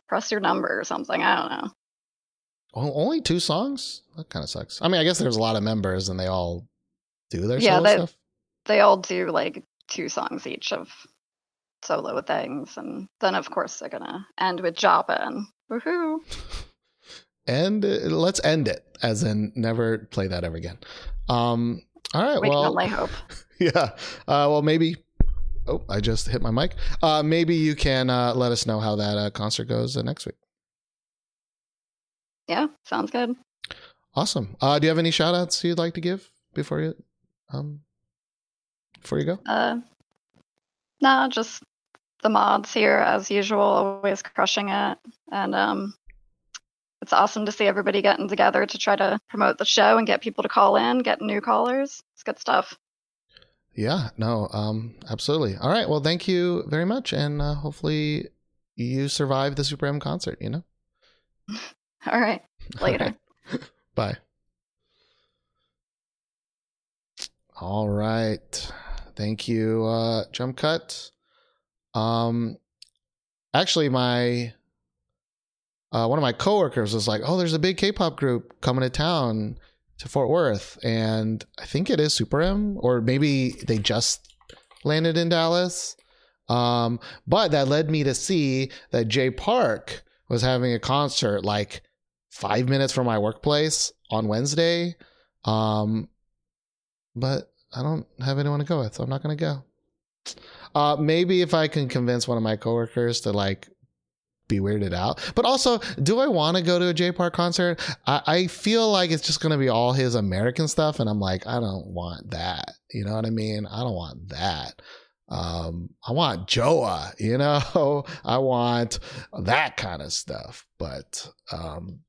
press your number or something. I don't know. O- only two songs? That kind of sucks. I mean, I guess there's a lot of members and they all do their Yeah, solo they- stuff. they all do like two songs each of solo things, and then of course they're gonna end with Japan. Woohoo! And uh, let's end it, as in never play that ever again. Um. All right. We well, only hope. yeah. Uh, well, maybe. Oh, I just hit my mic. Uh, maybe you can uh, let us know how that uh, concert goes uh, next week. Yeah, sounds good. Awesome. Uh, do you have any shout outs you'd like to give before you um before you go? Uh, nah, just the mods here as usual, always crushing it, and um, it's awesome to see everybody getting together to try to promote the show and get people to call in, get new callers. It's good stuff. Yeah, no, um, absolutely. All right. Well, thank you very much, and uh, hopefully you survive the Super M concert. You know. All right, later. Bye. All right. Thank you, uh, Jump Cut. Um, actually, my uh, one of my coworkers was like, "Oh, there's a big K-pop group coming to town to Fort Worth, and I think it is Super M, or maybe they just landed in Dallas." Um, but that led me to see that Jay Park was having a concert like five minutes from my workplace on Wednesday. Um, but I don't have anyone to go with, so I'm not going to go. Uh, maybe if I can convince one of my coworkers to like be weirded out. But also, do I want to go to a Jay Park concert? I, I feel like it's just going to be all his American stuff, and I'm like, I don't want that. You know what I mean? I don't want that. Um, I want Joa, you know, I want that kind of stuff. But um,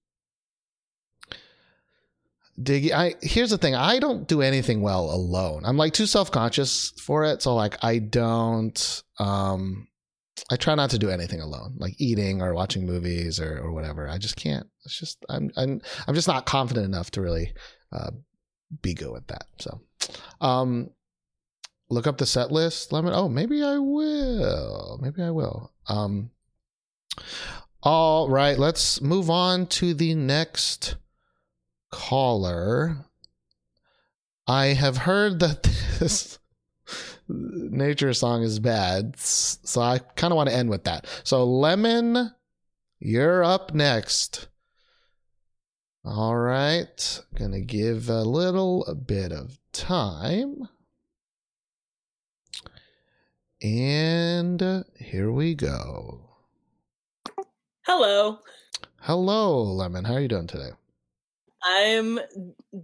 Diggy, I here's the thing. I don't do anything well alone. I'm like too self conscious for it. So like I don't um I try not to do anything alone, like eating or watching movies or, or whatever. I just can't. It's just I'm I'm I'm just not confident enough to really uh, be good with that. So, um, look up the set list. Me. Oh, maybe I will. Maybe I will. Um. All right, let's move on to the next caller. I have heard that this nature song is bad, so I kind of want to end with that. So, Lemon, you're up next. All right, gonna give a little bit of time. And here we go. Hello. Hello, Lemon. How are you doing today? I'm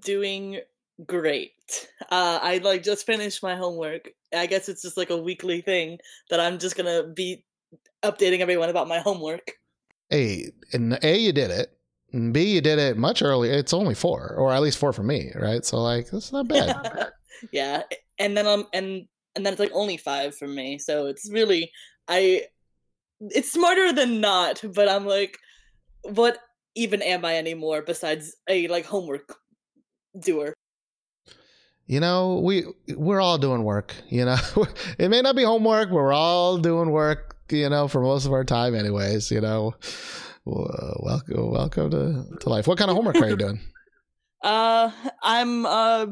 doing great. Uh, I like just finished my homework. I guess it's just like a weekly thing that I'm just gonna be updating everyone about my homework. Hey, and A, you did it. And B, you did it much earlier. It's only four, or at least four for me, right? So, like, that's not bad. yeah, and then um and and then it's like only five for me. So it's really I. It's smarter than not, but I'm like, what even am I anymore besides a like homework doer? You know, we we're all doing work. You know, it may not be homework, but we're all doing work. You know, for most of our time, anyways. You know, Well, welcome, welcome to to life. What kind of homework are you doing? Uh, I'm uh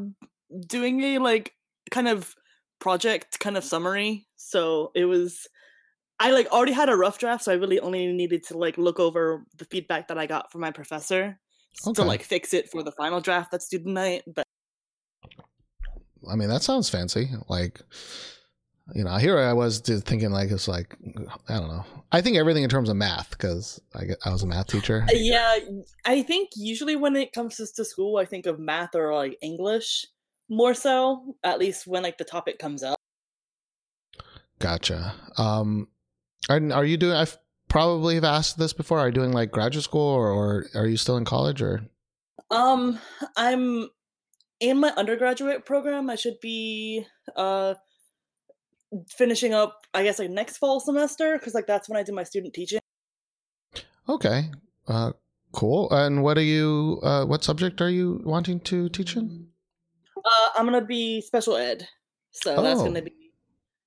doing a like kind of project kind of summary. So it was I like already had a rough draft, so I really only needed to like look over the feedback that I got from my professor Okay. to like fix it for the final draft that's due tonight. But I mean, that sounds fancy. Like, you know, here I was thinking like it's like I don't know. I think everything in terms of math because I get, I was a math teacher. Uh, yeah, I think usually when it comes to to school, I think of math or like English more so. At least when like the topic comes up. Gotcha. Um, are, are you doing? I've probably have asked this before. Are you doing like graduate school or, or are you still in college or? Um, I'm in my undergraduate program, I should be uh finishing up, I guess, like next fall semester because like that's when I do my student teaching. Okay. Uh, cool. And what are you? Uh, what subject are you wanting to teach in? Uh, I'm gonna be special ed, so that's Oh. gonna be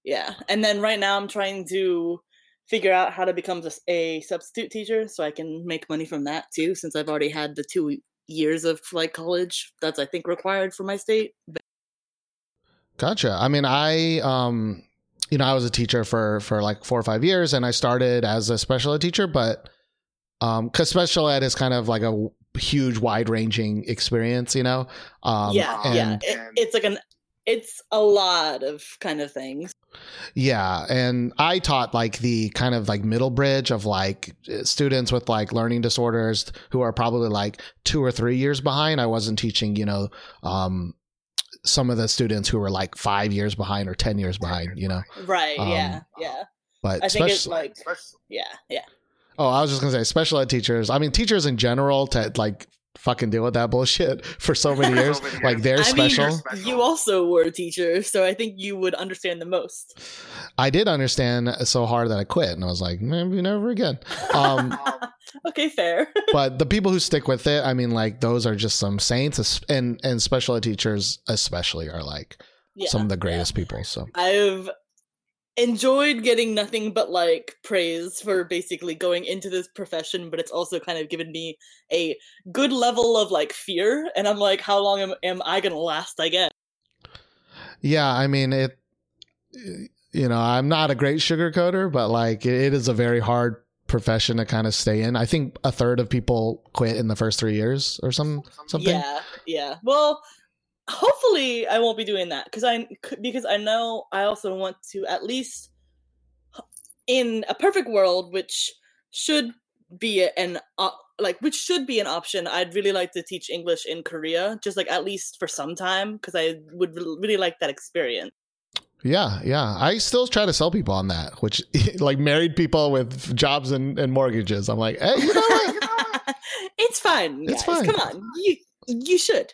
yeah. And then right now I'm trying to figure out how to become a substitute teacher so I can make money from that too, since I've already had the two years of like college that's I think required for my state. Gotcha. I mean, I um, you know, I was a teacher for for like four or five years, and I started as a special ed teacher, but um, because special ed is kind of like a huge, wide ranging experience, you know. Um, yeah, yeah. It, it's like an it's a lot of kind of things. Yeah, and I taught like the kind of like middle bridge of like students with like learning disorders who are probably like two or three years behind. I wasn't teaching, you know, um, some of the students who were like five years behind or ten years behind, you know. Right, yeah, Um, yeah. But I think it's spec- like yeah, yeah. oh, I was just gonna say special ed teachers. I mean, teachers in general to like fucking deal with that bullshit for so many years. like they're I special. mean, you also were a teacher, so I think you would understand the most. I did understand so hard that I quit, and I was like, maybe never again. Um, okay, fair. but the people who stick with it, I mean, like those are just some saints, and and special ed teachers especially are like yeah. some of the greatest people. So I've enjoyed getting nothing but like praise for basically going into this profession, but it's also kind of given me a good level of like fear. And I'm like, how long am, am I gonna last? I guess. yeah, I mean it. You know, I'm not a great sugar sugarcoater, but like it, it is a very hard profession to kind of stay in. I think a third of people quit in the first three years or some something. Yeah, yeah. Well, hopefully I won't be doing that because I because I know I also want to at least in a perfect world, which should be an op- like which should be an option. I'd really like to teach English in Korea, just like at least for some time, because I would really like that experience. Yeah, yeah. I still try to sell people on that, which like married people with jobs and, and mortgages. I'm like, hey, you know what? it's fine. It's guys. fine. Come on, you you should.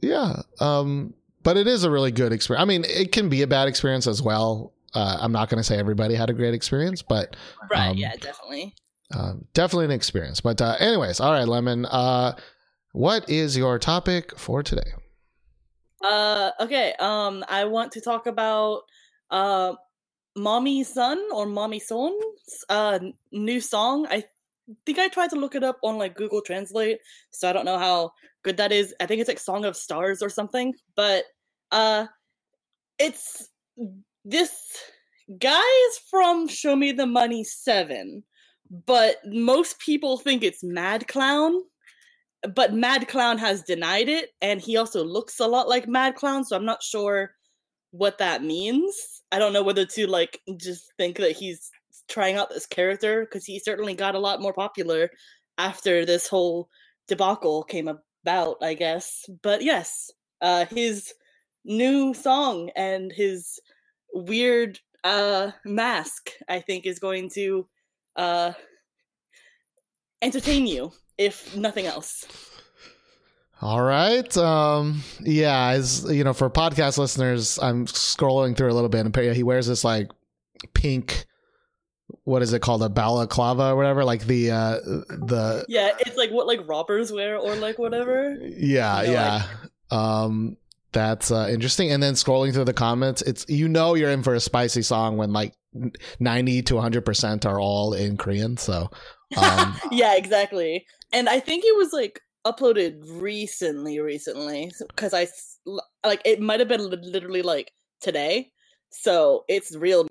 Yeah. Um, but it is a really good experience. I mean, it can be a bad experience as well. Uh, I'm not going to say everybody had a great experience, but Right? Um, yeah, definitely. uh, definitely an experience. But, uh, anyways, all right, Lemon. Uh, what is your topic for today? Uh, okay. Um, I want to talk about uh, "Mommy Son" or "Mommy Son's" uh new song. I think I tried to look it up on like Google Translate, so I don't know how good that is. I think it's like "Song of Stars" or something. But uh, it's this guy is from Show Me the Money Seven, but most people think it's Mad Clown but Mad Clown has denied it, and he also looks a lot like Mad Clown, so I'm not sure what that means. I don't know whether to like just think that he's trying out this character because he certainly got a lot more popular after this whole debacle came about, I guess. But yes, uh, his new song and his weird uh mask, I think, is going to uh entertain you if nothing else. All right. Um, yeah, as you know, for podcast listeners, I'm scrolling through a little bit, and he wears this like pink. What is it called? A balaclava or whatever? Like the uh the Yeah, it's like what like robbers wear or like whatever. yeah You know, yeah. um, that's uh, interesting. And then scrolling through the comments, it's you know you're in for a spicy song when like ninety to hundred percent are all in Korean. So um, yeah, exactly. And I think it was like uploaded recently, recently because i like it might have been literally like today. So it's real.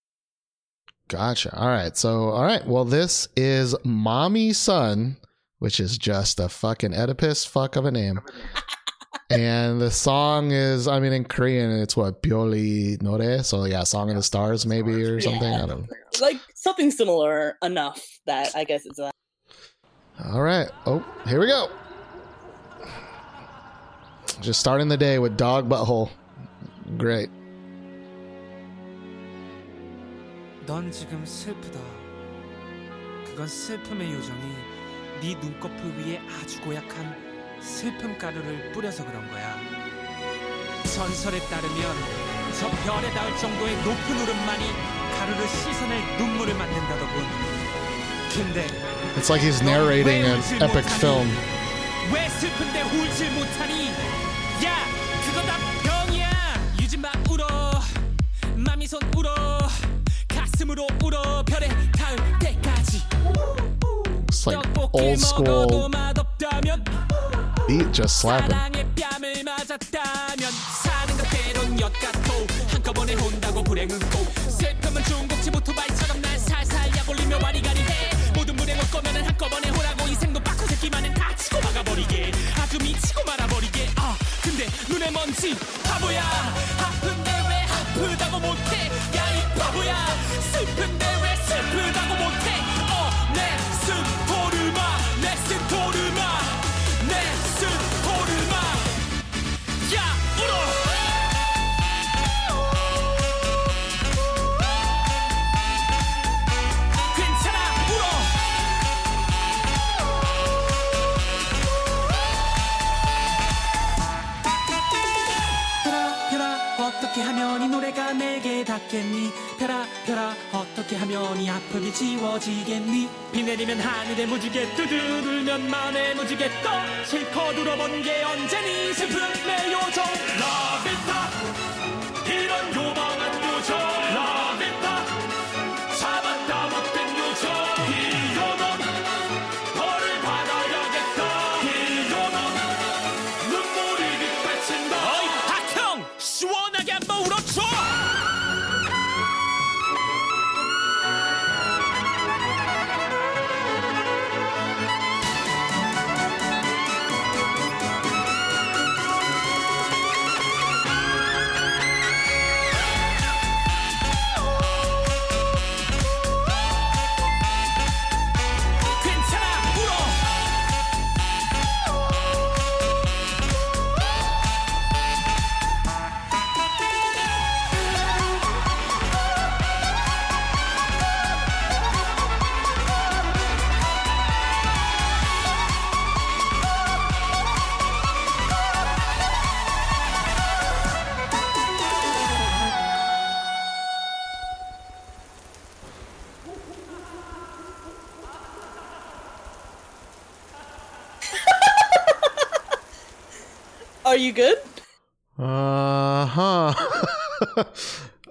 Gotcha. All right. So, all right. Well, this is Mommy Son, which is just a fucking Oedipus fuck of a name. and the song is, I mean, in Korean, it's what, Bioli Nore? So, yeah, Song of the Stars, maybe, or something. Yeah. I don't know. Like something similar enough that I guess it's that. All right. Oh, here we go. Just starting the day with Dog Butthole. Great. 넌 지금 슬프다. 그건 슬픔의 요정이 네 눈꺼풀 위에 아주 고약한 슬픔 가루를 뿌려서 그런 거야. 전설에 따르면 저 별에 닿을 정도의 높은 울음만이 가루를 씻어낼 눈물을 만든다더군. 근데 It's like he's narrating an epic film. 왜 슬픈데 울질 못하니? 야, 그거 다 병이야. 유진마 울어, 마미손 울어, 가슴으로 울어 별에 닿을 때까지 It's like old school beat just slapping. 눈에 먼지 바보야 닿겠니? 별아 별아 어떻게 하면 이 아픔이 지워지겠니? 비 내리면 하늘에 무지개 두드르면 마음에 무지개 떠 실컷 울어본 게 언제니? 슬픔의 요정 라비타 이런 요망한 요정 라비타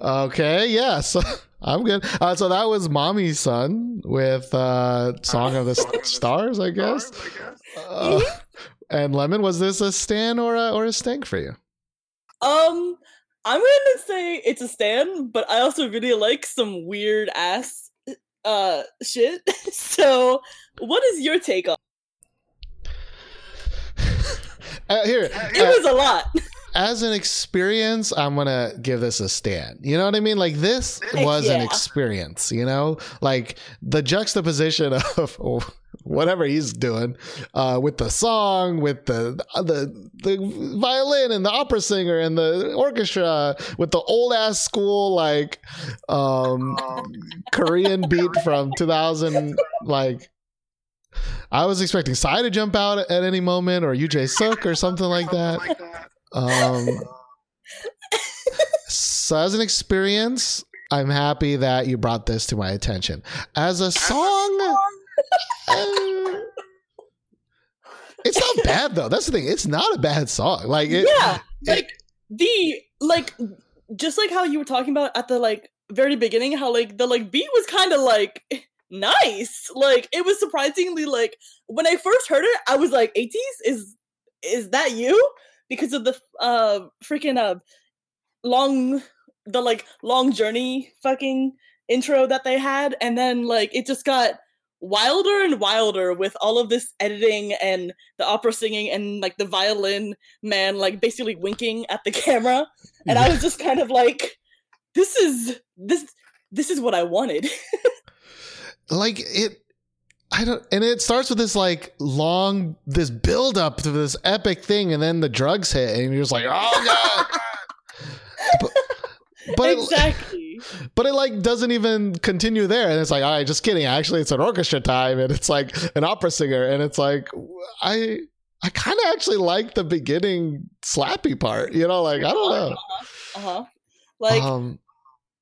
okay, yes. I'm good. Uh, so that was Mommy's Son with uh, Song of the S- Stars, I guess. Uh, and Lemon, was this a Stan or a, or a Stank for you? Um, I'm gonna say it's a stan, but I also really like some weird ass uh shit. so, what is your take on? Uh, here, It uh, was a lot. As an experience, I'm gonna give this a stand. You know what I mean? Like this was an experience. You know, like the juxtaposition of whatever he's doing uh, with the song, with the the the violin and the opera singer and the orchestra, with the old ass school like um, Korean beat from 2000, like. I was expecting Psy to jump out at any moment, or Yoo Jae Suk, or something like that. Um, so as an experience, I'm happy that you brought this to my attention. As a song, uh, it's not bad though. That's the thing. It's not a bad song. Like it, yeah, like the like just like how you were talking about at the like very beginning, how like the like beat was kind of like nice. Like it was surprisingly like when I first heard it, I was like, "80s is is that you?" Because of the uh freaking uh long the like long journey fucking intro that they had, and then like it just got wilder and wilder with all of this editing and the opera singing and like the violin man like basically winking at the camera. And i was just kind of like this is this this is what i wanted. Like it I don't and it starts with this like long this build up to this epic thing and then the drugs hit and you're just like oh god but, but it, exactly but it like doesn't even continue there and it's like all right just kidding actually it's an orchestra time and it's like an opera singer and it's like I I kind of actually like the beginning slappy part. You know, like I don't know. Uh huh. Like um,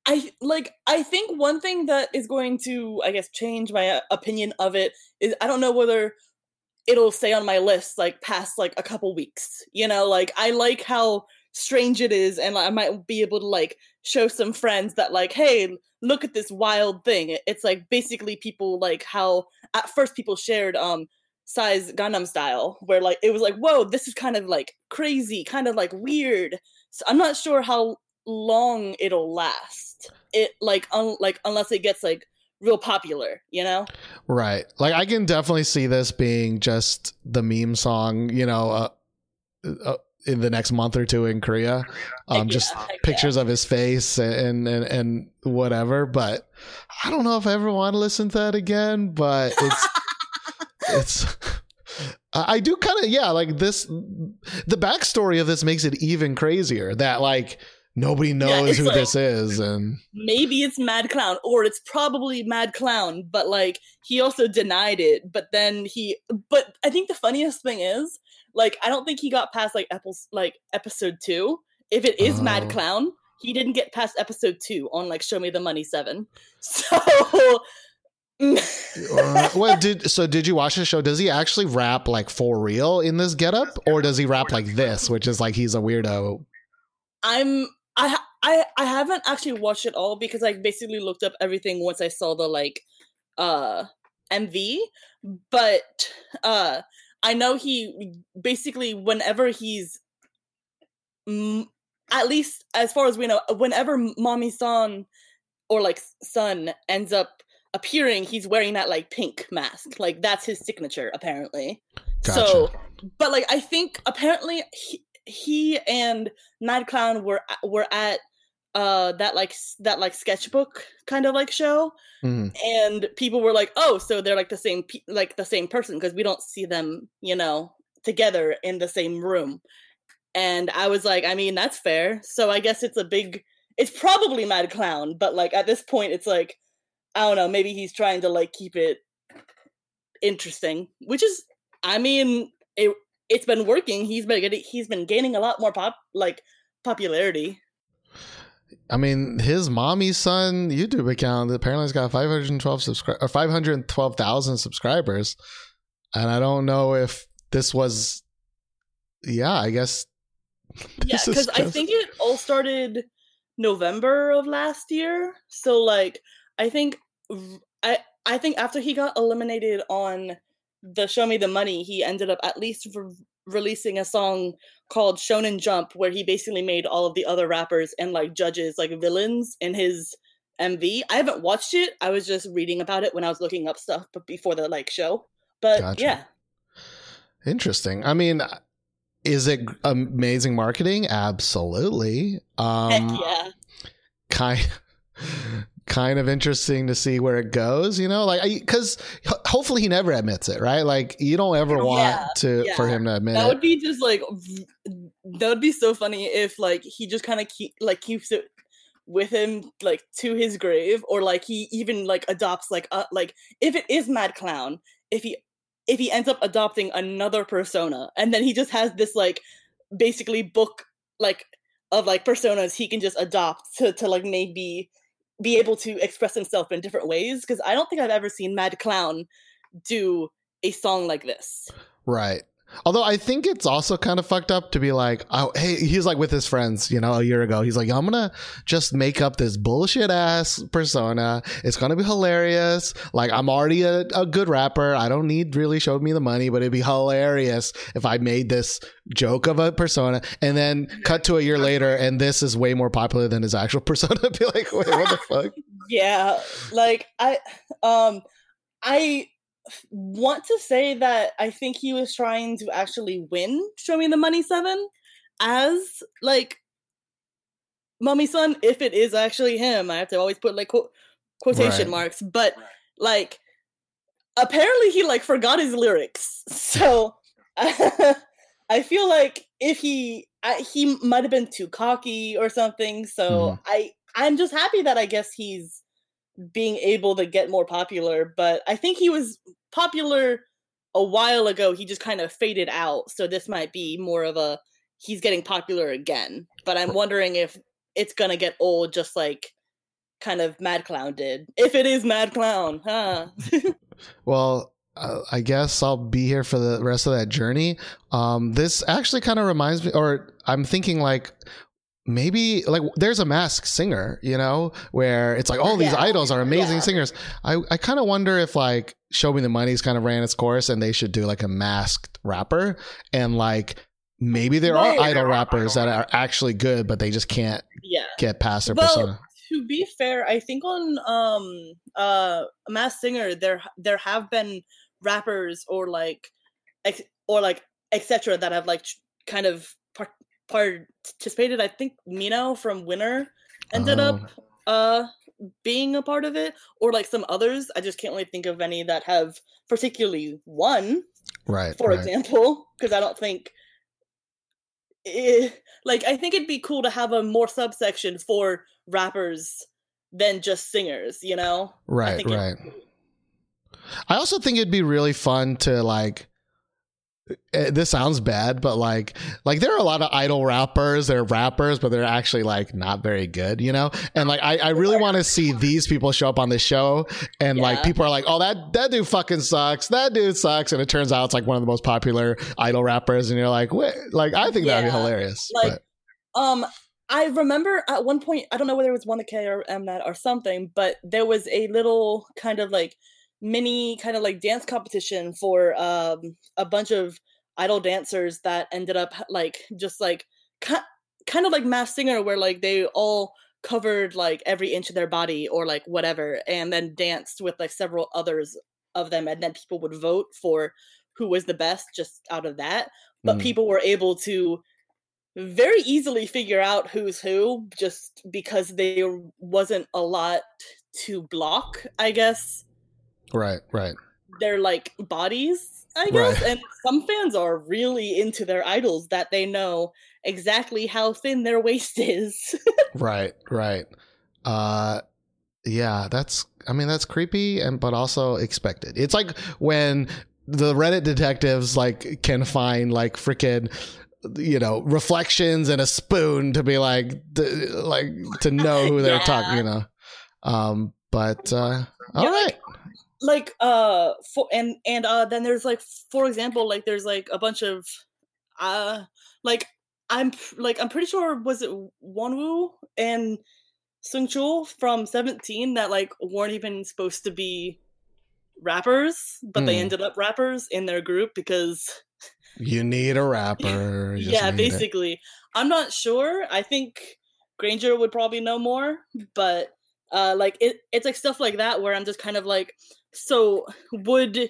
I like I think one thing that is going to I guess change my uh, opinion of it is I don't know whether it'll stay on my list like past like a couple weeks. You know, like I like how strange it is and I might be able to like show some friends that like hey, look at this wild thing. It's like basically people like how at first people shared um Psy's Gangnam Style where like it was like whoa, this is kind of like crazy, kind of like weird. So I'm not sure how long it'll last. It like un- like unless it gets like real popular, you know? right. Like I can definitely see this being just the meme song. You know, uh, uh, in the next month or two in Korea. Um, Heck just yeah, yeah. pictures of his face and, and and whatever. But I don't know if I ever want to listen to that again. But it's it's. I I do kind of yeah like this. The backstory of this makes it even crazier. That like nobody knows it's who like- this is, and Maybe it's Mad Clown, or it's probably Mad Clown, but like he also denied it. But then he, but I think the funniest thing is, like, I don't think he got past like epis like episode two. If it is Oh. Mad Clown, he didn't get past episode two on like Show Me the Money Seven. So. Uh, what did so did you watch the show does he actually rap like for real in this getup or does he rap like this which is like he's a weirdo I'm I I I haven't actually watched it all because I basically looked up everything once I saw the like uh MV, but uh I know he basically whenever he's at least as far as we know whenever mommy son or like son ends up appearing he's wearing that like pink mask. Like that's his signature apparently. So but like i think apparently he, he and Mad Clown were were at uh that like that like sketchbook kind of like show Mhm. and people were like oh so they're like the same pe- like the same person because we don't see them you know together in the same room and i was like i mean that's fair so i guess it's a big it's probably mad clown but like at this point it's like i don't know maybe he's trying to like keep it interesting which is i mean it it's been working. He's been getting he's been gaining a lot more pop like popularity. I mean his mommy's son youtube account apparently has got 512 subscribers or 512000 subscribers. And i don't know if this was yeah i guess yeah is because i think it all started november of last year. So like i think I I think after he got eliminated on the show me the money he ended up at least re- releasing a song called shonen jump where he basically made all of the other rappers and like judges like villains in his mv i haven't watched it. I was just reading about it when i was looking up stuff but before the like show. But Gotcha. yeah. Interesting. I mean is it amazing marketing? Absolutely. Um heck yeah. kind kind of interesting to see where it goes you know? Like because hopefully he never admits it right? Like you don't ever want Yeah, to for him to admit that it. would be just like that would be so funny if like he just kind of keep like keeps it with him like to his grave or like he even like adopts like uh, like if it is mad clown if he if he ends up adopting another persona and then he just has this like basically book like of like personas he can just adopt to to like maybe be able to express himself in different ways because i don't think i've ever seen mad clown do a song like this. Right although i think it's also kind of fucked up to be like oh hey he's like with his friends you know a year ago. He's like i'm gonna just make up this bullshit ass persona. It's gonna be hilarious. Like i'm already a, a good rapper. I don't need really showed me the money but it'd be hilarious if i made this joke of a persona. And then cut to a year later and this is way more popular than his actual persona. Be like wait what the fuck? Yeah. Like i um i want to say that i think he was trying to actually win show me the money seven as like mummy son if it is actually him. I have to always put like quote, quotation Right. marks. But like apparently he like forgot his lyrics. So i feel like if he I, he might have been too cocky or something. So mm-hmm. i i'm just happy that i guess he's being able to get more popular. But i think he was popular a while ago he just kind of faded out. So this might be more of a he's getting popular again. But I'm wondering if it's gonna get old, just like kind of Mad Clown did. If it is Mad Clown, huh? Well, uh, I guess I'll be here for the rest of that journey. Um, this actually kind of reminds me, or I'm thinking like maybe like there's a masked singer, you know, where it's like, oh, these Yeah. idols are amazing Yeah. singers. I, I kind of wonder if like Show Me the Money's kind of ran its course and they should do like a masked rapper and like maybe there are Right. idol rappers that are actually good, but they just can't yeah. get past their Well, persona. to be fair, I think on um uh Mass Singer there there have been rappers or like ex- or like etc that have like kind of participated. I think Mino from Winner ended Oh. up uh being a part of it or like some others. I just can't really think of any that have particularly won Right. for right. example, because I don't think, eh, like, I think it'd be cool to have a more subsection for rappers than just singers. You know? I Right, it- right. I also think it'd be really fun to like. Eh, This sounds bad, but like, like there are a lot of idol rappers. They're rappers, but they're actually like not very good, you know. And like, I, I really want to see these people show up on the show, and like people are like, "Oh, that that dude fucking sucks. That dude sucks," and it turns out it's like one of the most popular idol rappers, and you're like, "Wait, like I think that'd be hilarious." Like, but Um, I remember at one point, I don't know whether it was 1theK or Mnet or something, but there was a little kind of like mini kind of like dance competition for um a bunch of idol dancers that ended up like just like ki- kind of like Mass Singer, where like they all covered like every inch of their body or like whatever, and then danced with like several others of them, and then people would vote for who was the best just out of that. But Mm. people were able to very easily figure out who's who just because there wasn't a lot to block, I guess, right, right. They're like bodies, I guess. Right. And some fans are really into their idols that they know exactly how thin their waist is. Right, right. Uh yeah, that's I mean that's creepy and but also expected. It's like when the Reddit detectives like can find like freaking you know reflections and a spoon to be like d- like to know who they're Yeah. talking, you know. Um but uh all Yeah, right. like- like uh for and and uh then there's like for example like there's like a bunch of uh like i'm like i'm pretty sure was it wonwoo and Seungcheol from 17 that like weren't even supposed to be rappers but they Hmm. ended up rappers in their group because You need a rapper. Yeah need it. basically i'm not sure i think granger would probably know more but uh like it, it's like stuff like that where i'm just kind of like so would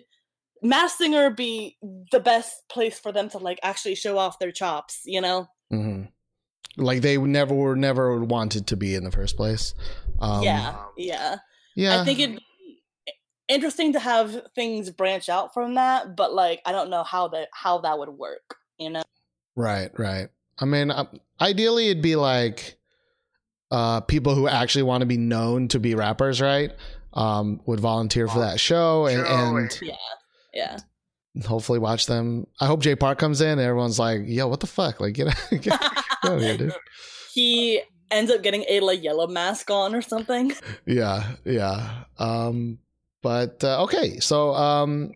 mass singer be the best place for them to like actually show off their chops you know hmm Like they never were never wanted to be in the first place. Um yeah yeah Yeah. i think it'd be interesting to have things branch out from that but like i don't know how that how that would work you know Right, right. I mean, uh, ideally, it'd be like uh, people who actually want to be known to be rappers, right? Um, would volunteer for that show and, and yeah yeah hopefully watch them. I hope Jay Park comes in and everyone's like, "Yo, what the fuck? Like, get, get, get out of here, dude." he ends up getting a like yellow mask on or something Yeah, yeah. Um, but uh, okay, so um,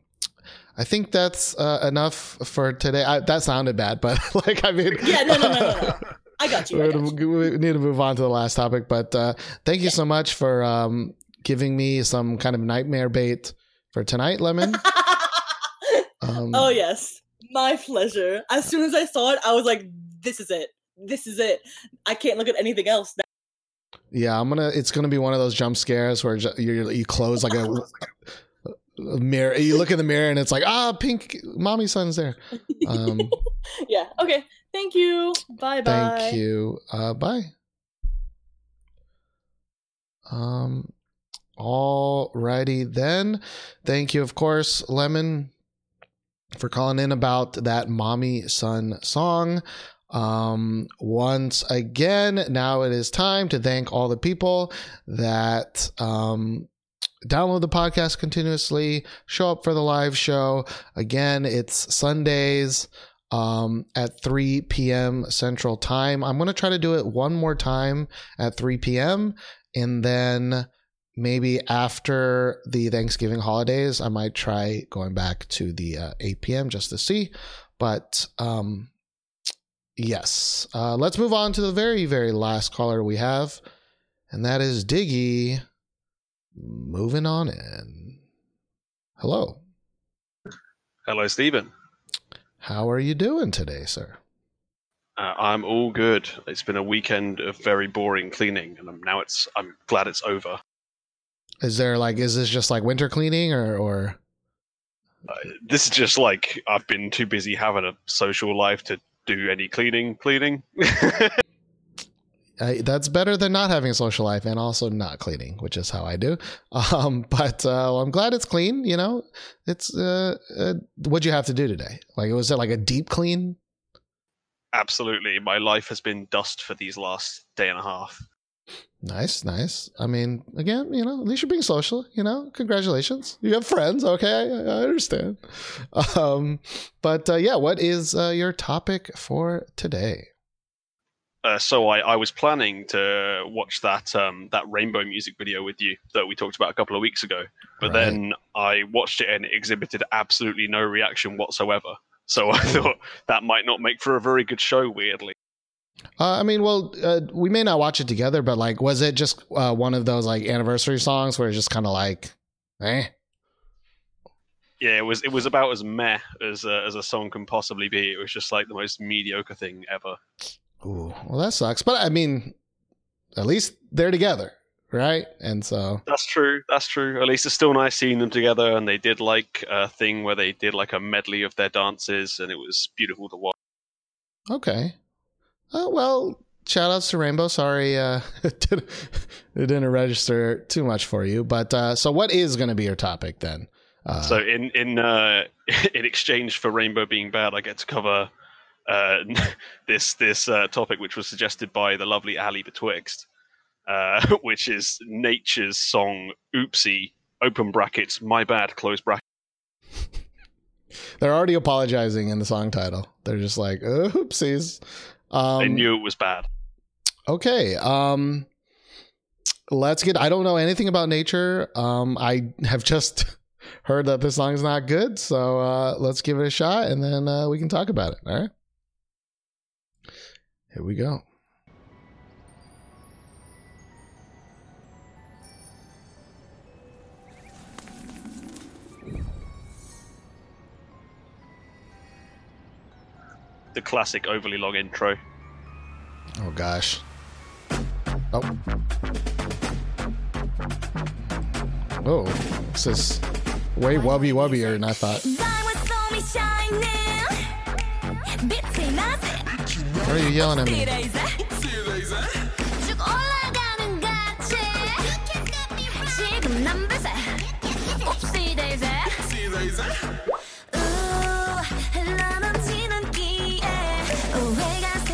I think that's uh, enough for today. I, that sounded bad, but like, I mean, Yeah, no, no, no, no, no. I got you. I We're got gonna- we need to move on to the last topic, but uh, thank you so much for um, giving me some kind of nightmare bait for tonight, Lemon. Um, oh yes, my pleasure. As soon as I saw it, I was like, "This is it. This is it. I can't look at anything else." Now. Yeah, I'm gonna. It's gonna be one of those jump scares where you you close like a, a mirror. You look in the mirror and it's like ah, pink mommy son's there. Um, yeah. Okay. Thank you. Bye bye. Thank you. Uh, bye. Um, alrighty then. Thank you, of course, Lemon, for calling in about that mommy son song. Um, once again, now it is time to thank all the people that um download the podcast continuously, show up for the live show. Again, it's Sundays um, at 3 p.m. Central Time. I'm going to try to do it one more time at 3 p.m. And then maybe after the Thanksgiving holidays, I might try going back to the uh, 8 p.m. just to see. But um, yes, uh, let's move on to the very, very last caller we have, and that is Diggy. Moving on in. Hello. Hello, Stephen. How are you doing today, sir? Uh, I'm all good. It's been a weekend of very boring cleaning, and I'm, now it's. I'm glad it's over. Is there like, is this just like winter cleaning or, or Uh, this is just like I've been too busy having a social life to do any cleaning. Cleaning. uh, that's better than not having a social life and also not cleaning, which is how I do. Um, but uh, I'm glad it's clean. You know, it's uh, uh, what'd you have to do today? Like, was it like a deep clean? Absolutely, my life has been dust for these last day and a half. Nice, nice. I mean, again, you know, at least you're being social. You know, congratulations. You have friends. Okay, I, I understand. Um, but uh, yeah, what is uh, your topic for today? Uh, so I, I was planning to watch that um, that rainbow music video with you that we talked about a couple of weeks ago, but Right. then I watched it and it exhibited absolutely no reaction whatsoever. So I thought that might not make for a very good show. Weirdly, Uh, I mean, well, uh, we may not watch it together, but like, was it just uh, one of those like anniversary songs where it's just kind of like, eh? yeah, it was it was about as meh as a, as a song can possibly be. It was just like the most mediocre thing ever. Ooh, well, that sucks. But I mean, at least they're together, right? And so, That's true. That's true. At least it's still nice seeing them together. And they did like a thing where they did like a medley of their dances, and it was beautiful to watch. okay. Uh, well, shout outs to Rainbow. Sorry, uh, it didn't, it didn't register too much for you. But uh, so, what is going to be your topic then? Uh, so in in uh, in exchange for Rainbow being bad, I get to cover uh, this this uh, topic, which was suggested by the lovely Ali Betwixt, uh, which is Nature's song "Oopsie." Open brackets, my bad, close brackets. they're already apologizing in the song title. They're just like, oopsies. Um, I knew it was bad. Okay. Um let's get I don't know anything about nature. Um I have just heard that this song is not good, so uh let's give it a shot and then uh we can talk about it. All right. Here we go. The classic overly long intro. Oh gosh. Oh. Oh, this is way wubby wubbier than I thought. Why are you yelling at me? away, guys.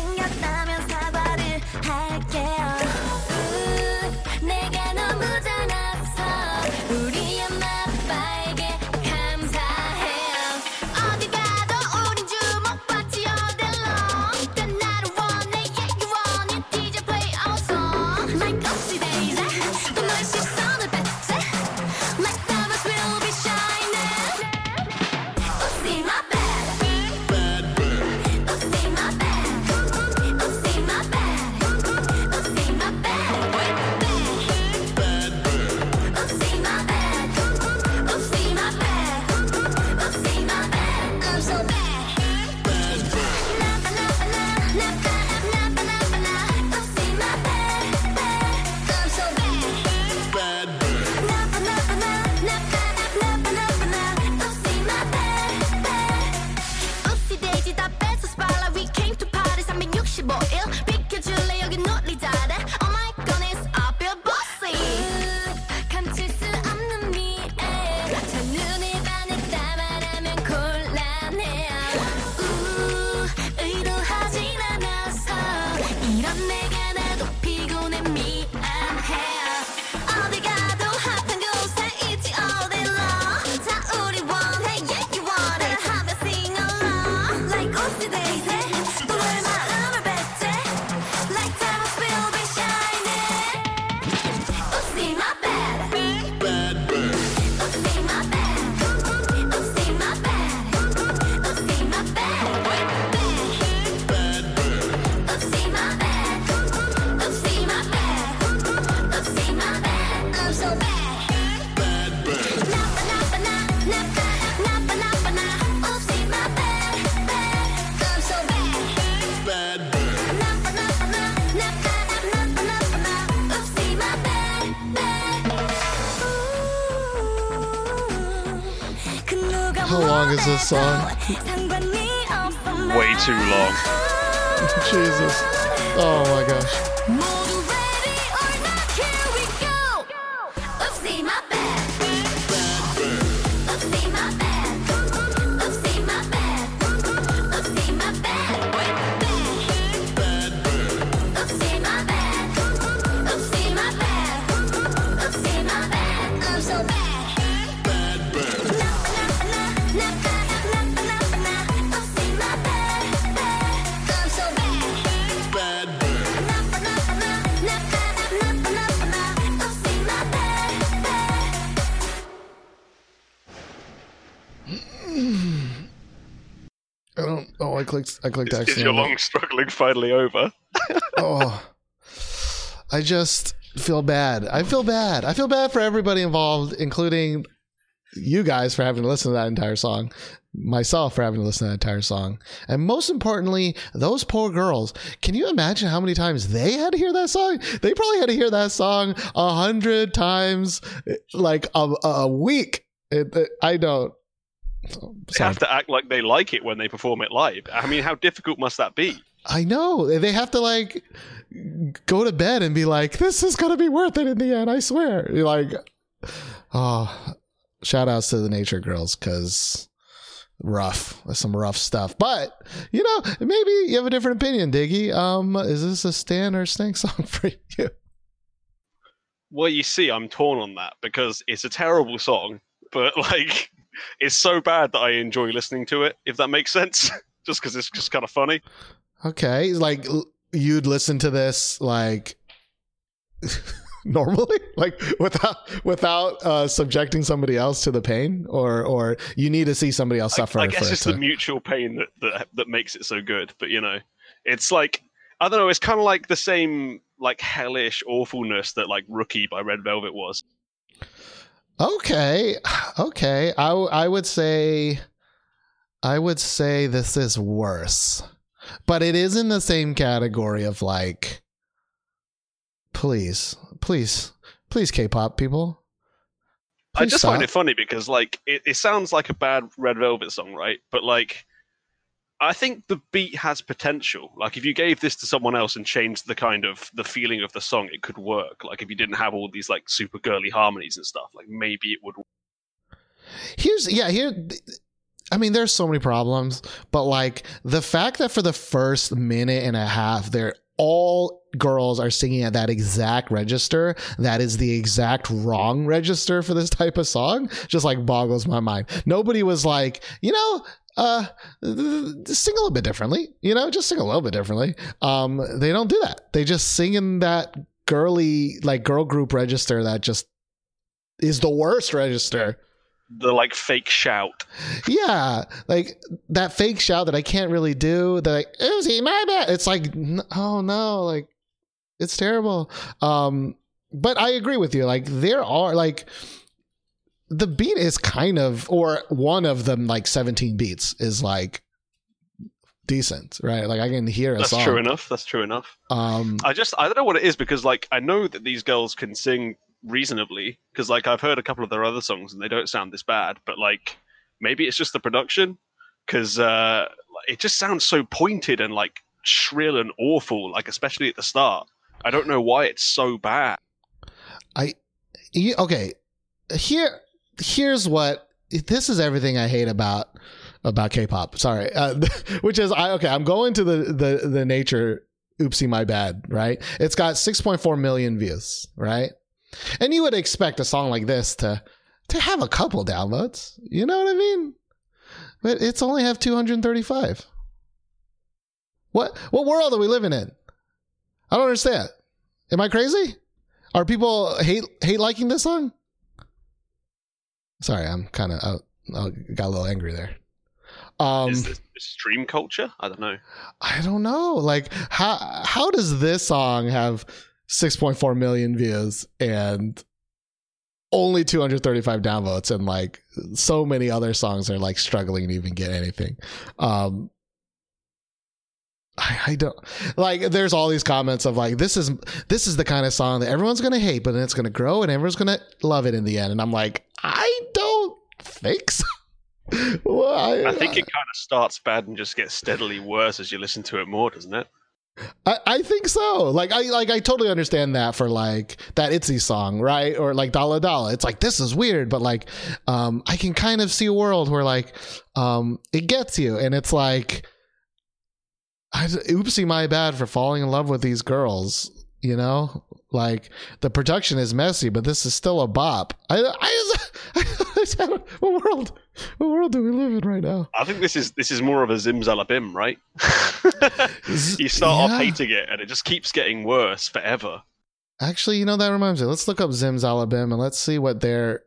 Too long. Jesus. Oh my gosh. Clicked. I clicked. Is, is your long struggling finally over? oh, I just feel bad. I feel bad. I feel bad for everybody involved, including you guys for having to listen to that entire song, myself for having to listen to that entire song, and most importantly, those poor girls. Can you imagine how many times they had to hear that song? They probably had to hear that song a hundred times, like a, a week. It, it- I don't. They have to act like they like it when they perform it live. I mean, how difficult must that be? I know they have to like go to bed and be like, "This is gonna be worth it in the end." I swear. You're like, oh, shout outs to the Nature Girls because rough, some rough stuff. But you know, maybe you have a different opinion, Diggy. Um, is this a Stan or Stank song for you? Well, you see, I'm torn on that because it's a terrible song, but like, it's so bad that I enjoy listening to it. If that makes sense, just because it's just kind of funny. Okay, like you'd listen to this like normally, like without without uh, subjecting somebody else to the pain, or or you need to see somebody else suffer. I for guess it it's to- the mutual pain that, that that makes it so good. But you know, it's like I don't know. It's kind of like the same like hellish awfulness that like Rookie by Red Velvet was. Okay, okay. I I would say, I would say this is worse, but it is in the same category of like, please, please, please, K-pop people. I Please just find it funny because like it, it sounds like a bad Red Velvet song, right? But like I think the beat has potential. Like if you gave this to someone else and changed the kind of the feeling of the song, it could work. Like if you didn't have all these like super girly harmonies and stuff, like maybe it would. Here's yeah here. I mean, there's so many problems, but like the fact that for the first minute and a half, they're all girls are singing at that exact register that is the exact wrong register for this type of song just like boggles my mind nobody was like you know uh sing a little bit differently you know just sing a little bit differently um they don't do that they just sing in that girly like girl group register that just is the worst register The like fake shout. yeah, like that fake shout that I can't really do. That like, Uzi, my bad. It's like, oh no, like it's terrible. Um, but I agree with you. Like there are like the beat is kind of, or one of them, like seventeen beats is like decent, right? Like I can hear a That's song. true enough. That's true enough. Um, I just I don't know what it is because like I know that these girls can sing reasonably because like I've heard a couple of their other songs and they don't sound this bad, but like maybe it's just the production because uh, it just sounds so pointed and like shrill and awful, like especially at the start. I don't know why it's so bad. you- okay here here's what this is everything i hate about about k-pop. Sorry. Uh, which is i okay i'm going to the the the nature oopsie my bad right? It's got 6.4 million views right? And you would expect a song like this to to have a couple downloads you know what i mean? But it's only have 235 what what world are we living in i don't understand am i crazy are people hate hate liking this song? Sorry, I'm kind of I got a little angry there. Um, is this stream culture? I don't know. I don't know. Like how how does this song have 6.4 million views and only 235 downvotes and like so many other songs are like struggling to even get anything. Um I, I don't like there's all these comments of like this is this is the kind of song that everyone's gonna hate but then it's gonna grow and everyone's gonna love it in the end and i'm like i don't think so Well, I think it kind of starts bad and just gets steadily worse as you listen to it more, doesn't it? I, I think so. Like I like I totally understand that for like that Itzy song, right? Or like Dalla Dalla. It's like this is weird, but like um I can kind of see a world where like um it gets you and it's like I oopsie my bad for falling in love with these girls, you know? Like the production is messy, but this is still a bop. I I, I, what world what world do we live in right now? I think this is this is more of a zimzalabim, right? you start off hating it, and it just keeps getting worse forever. Actually, you know that reminds me. Let's look up Zimzalabim and let's see what their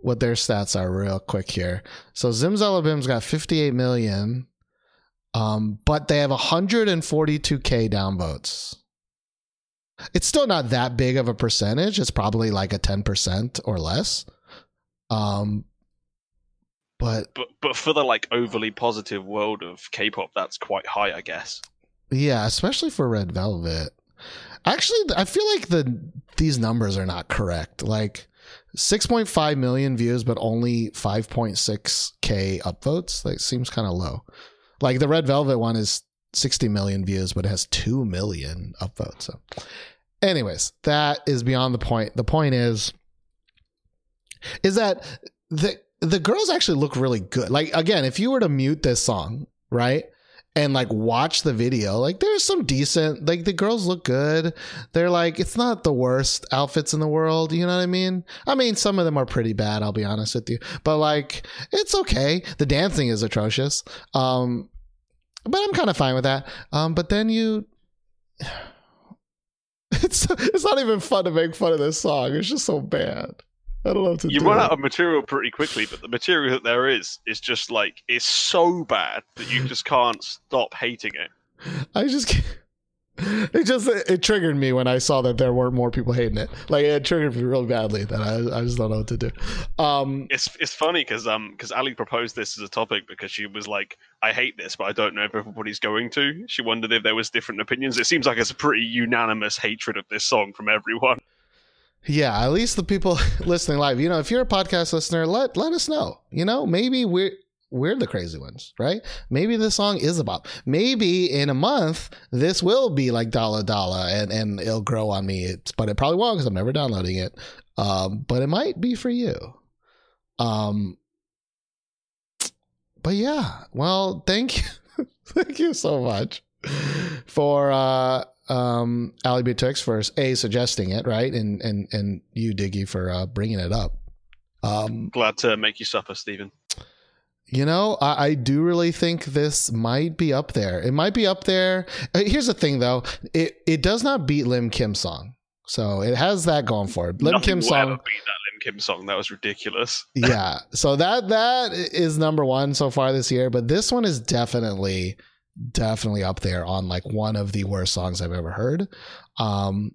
what their stats are real quick here. So Zimzalabim's got 58 million, um, but they have 142k downvotes. It's still not that big of a percentage. It's probably like a 10% or less. Um, but But but for the like overly positive world of K-pop, that's quite high, I guess. Yeah, especially for Red Velvet. Actually, I feel like the these numbers are not correct. Like 6.5 million views, but only 5.6k upvotes. That seems kind of low. Like the Red Velvet one is 60 million views, but it has 2 million upvotes. So, anyways, that is beyond the point. The point is, is that the the girls actually look really good. Like again, if you were to mute this song, right? And like watch the video, like there's some decent, like the girls look good. They're like, it's not the worst outfits in the world. You know what I mean? I mean, some of them are pretty bad. I'll be honest with you, but like, it's okay. The dancing is atrocious. Um, but I'm kind of fine with that. Um, but then you, it's it's not even fun to make fun of this song. It's just so bad. I don't know what to You do. run out of material pretty quickly, but the material that there is is just like it's so bad that you just can't stop hating it. I just can't- it just it triggered me when I saw that there weren't more people hating it. Like it triggered me real badly that I, I just don't know what to do. Um, It's it's funny because um because Ali proposed this as a topic because she was like, I hate this, but I don't know if everybody's going to. She wondered if there was different opinions. It seems like it's a pretty unanimous hatred of this song from everyone. yeah, at least the people listening live. You know, if you're a podcast listener, let let us know. You know, maybe we're we're the crazy ones, right? Maybe this song is a bop. Maybe in a month this will be like Dalla Dalla and and it'll grow on me. It's, but it probably won't because I'm never downloading it. Um, but it might be for you. Um, but yeah, well, thank you, thank you so much for uh um Ali Betwixt for a suggesting it, right? And and and you Diggy for uh bringing it up. Um Glad to make you suffer, Stephen. You know, I, I do really think this might be up there. It might be up there. Uh, Here's the thing, though. It it does not beat Lim Kim song, so it has that going for it. Lim Nothing ever song, beat that Lim Kim song. That was ridiculous. yeah. So that that is number one so far this year. But this one is definitely definitely up there on like one of the worst songs I've ever heard. Um,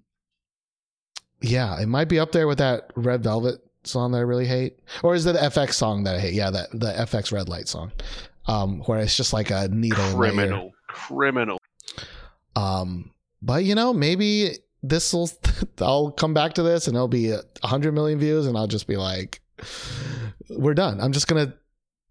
yeah, it might be up there with that Red Velvet song that I really hate, or is it the f(x) song that I hate? Yeah, that the f(x) Red Light song, um, where it's just like a needle. in my ear. Criminal, criminal. Um, but you know, maybe this will. I'll come back to this, and it'll be a hundred million views, and I'll just be like, "We're done." I'm just gonna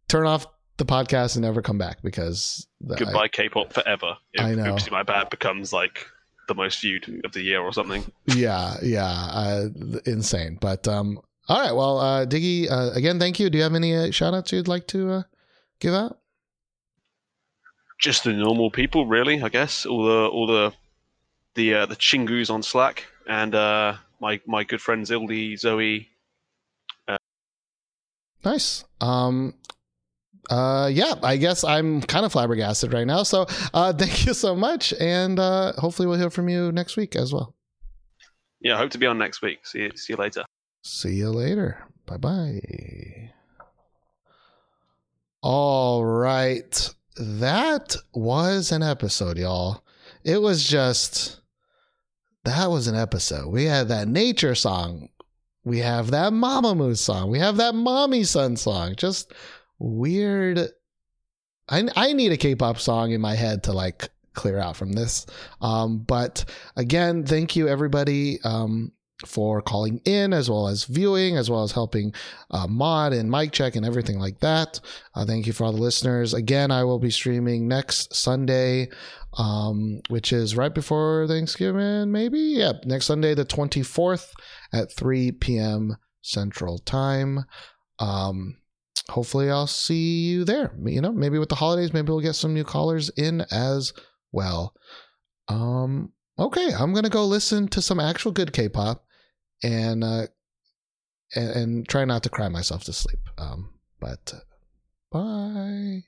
turn off the podcast and never come back because the- Goodbye, K-pop forever. If I know. Oopsie My Bad becomes like the most viewed of the year or something. yeah, yeah, uh, insane. But um, all right. Well, uh, Diggy, uh, again, thank you. Do you have any uh, shout outs you'd like to uh, give out? Just the normal people, really. I guess all the all the the uh, the chingus on Slack and uh, my my good friends Ildi, Zoe. Uh. Nice. Um, uh, yeah, I guess I'm kind of flabbergasted right now. So, uh, thank you so much, and uh, hopefully we'll hear from you next week as well. Yeah, I hope to be on next week. See you, see you later. See you later. Bye bye. All right. That was an episode, y'all. It was just, that was an episode. We had that nature song. We have that Mamamoo's song. We have that Mommy Son song. Just weird. I, I need a K pop song in my head to like clear out from this. Um, but again, thank you everybody. Um, for calling in as well as viewing, as well as helping uh, mod and mic check and everything like that. Uh, thank you for all the listeners. Again, I will be streaming next Sunday, um, which is right before Thanksgiving, maybe. Yeah, next Sunday, the 24th at 3 p.m. Central Time. Um, hopefully, I'll see you there. You know, maybe with the holidays, maybe we'll get some new callers in as well. Um, okay, I'm gonna go listen to some actual good K-pop and uh, and, and try not to cry myself to sleep. Um, but uh, bye.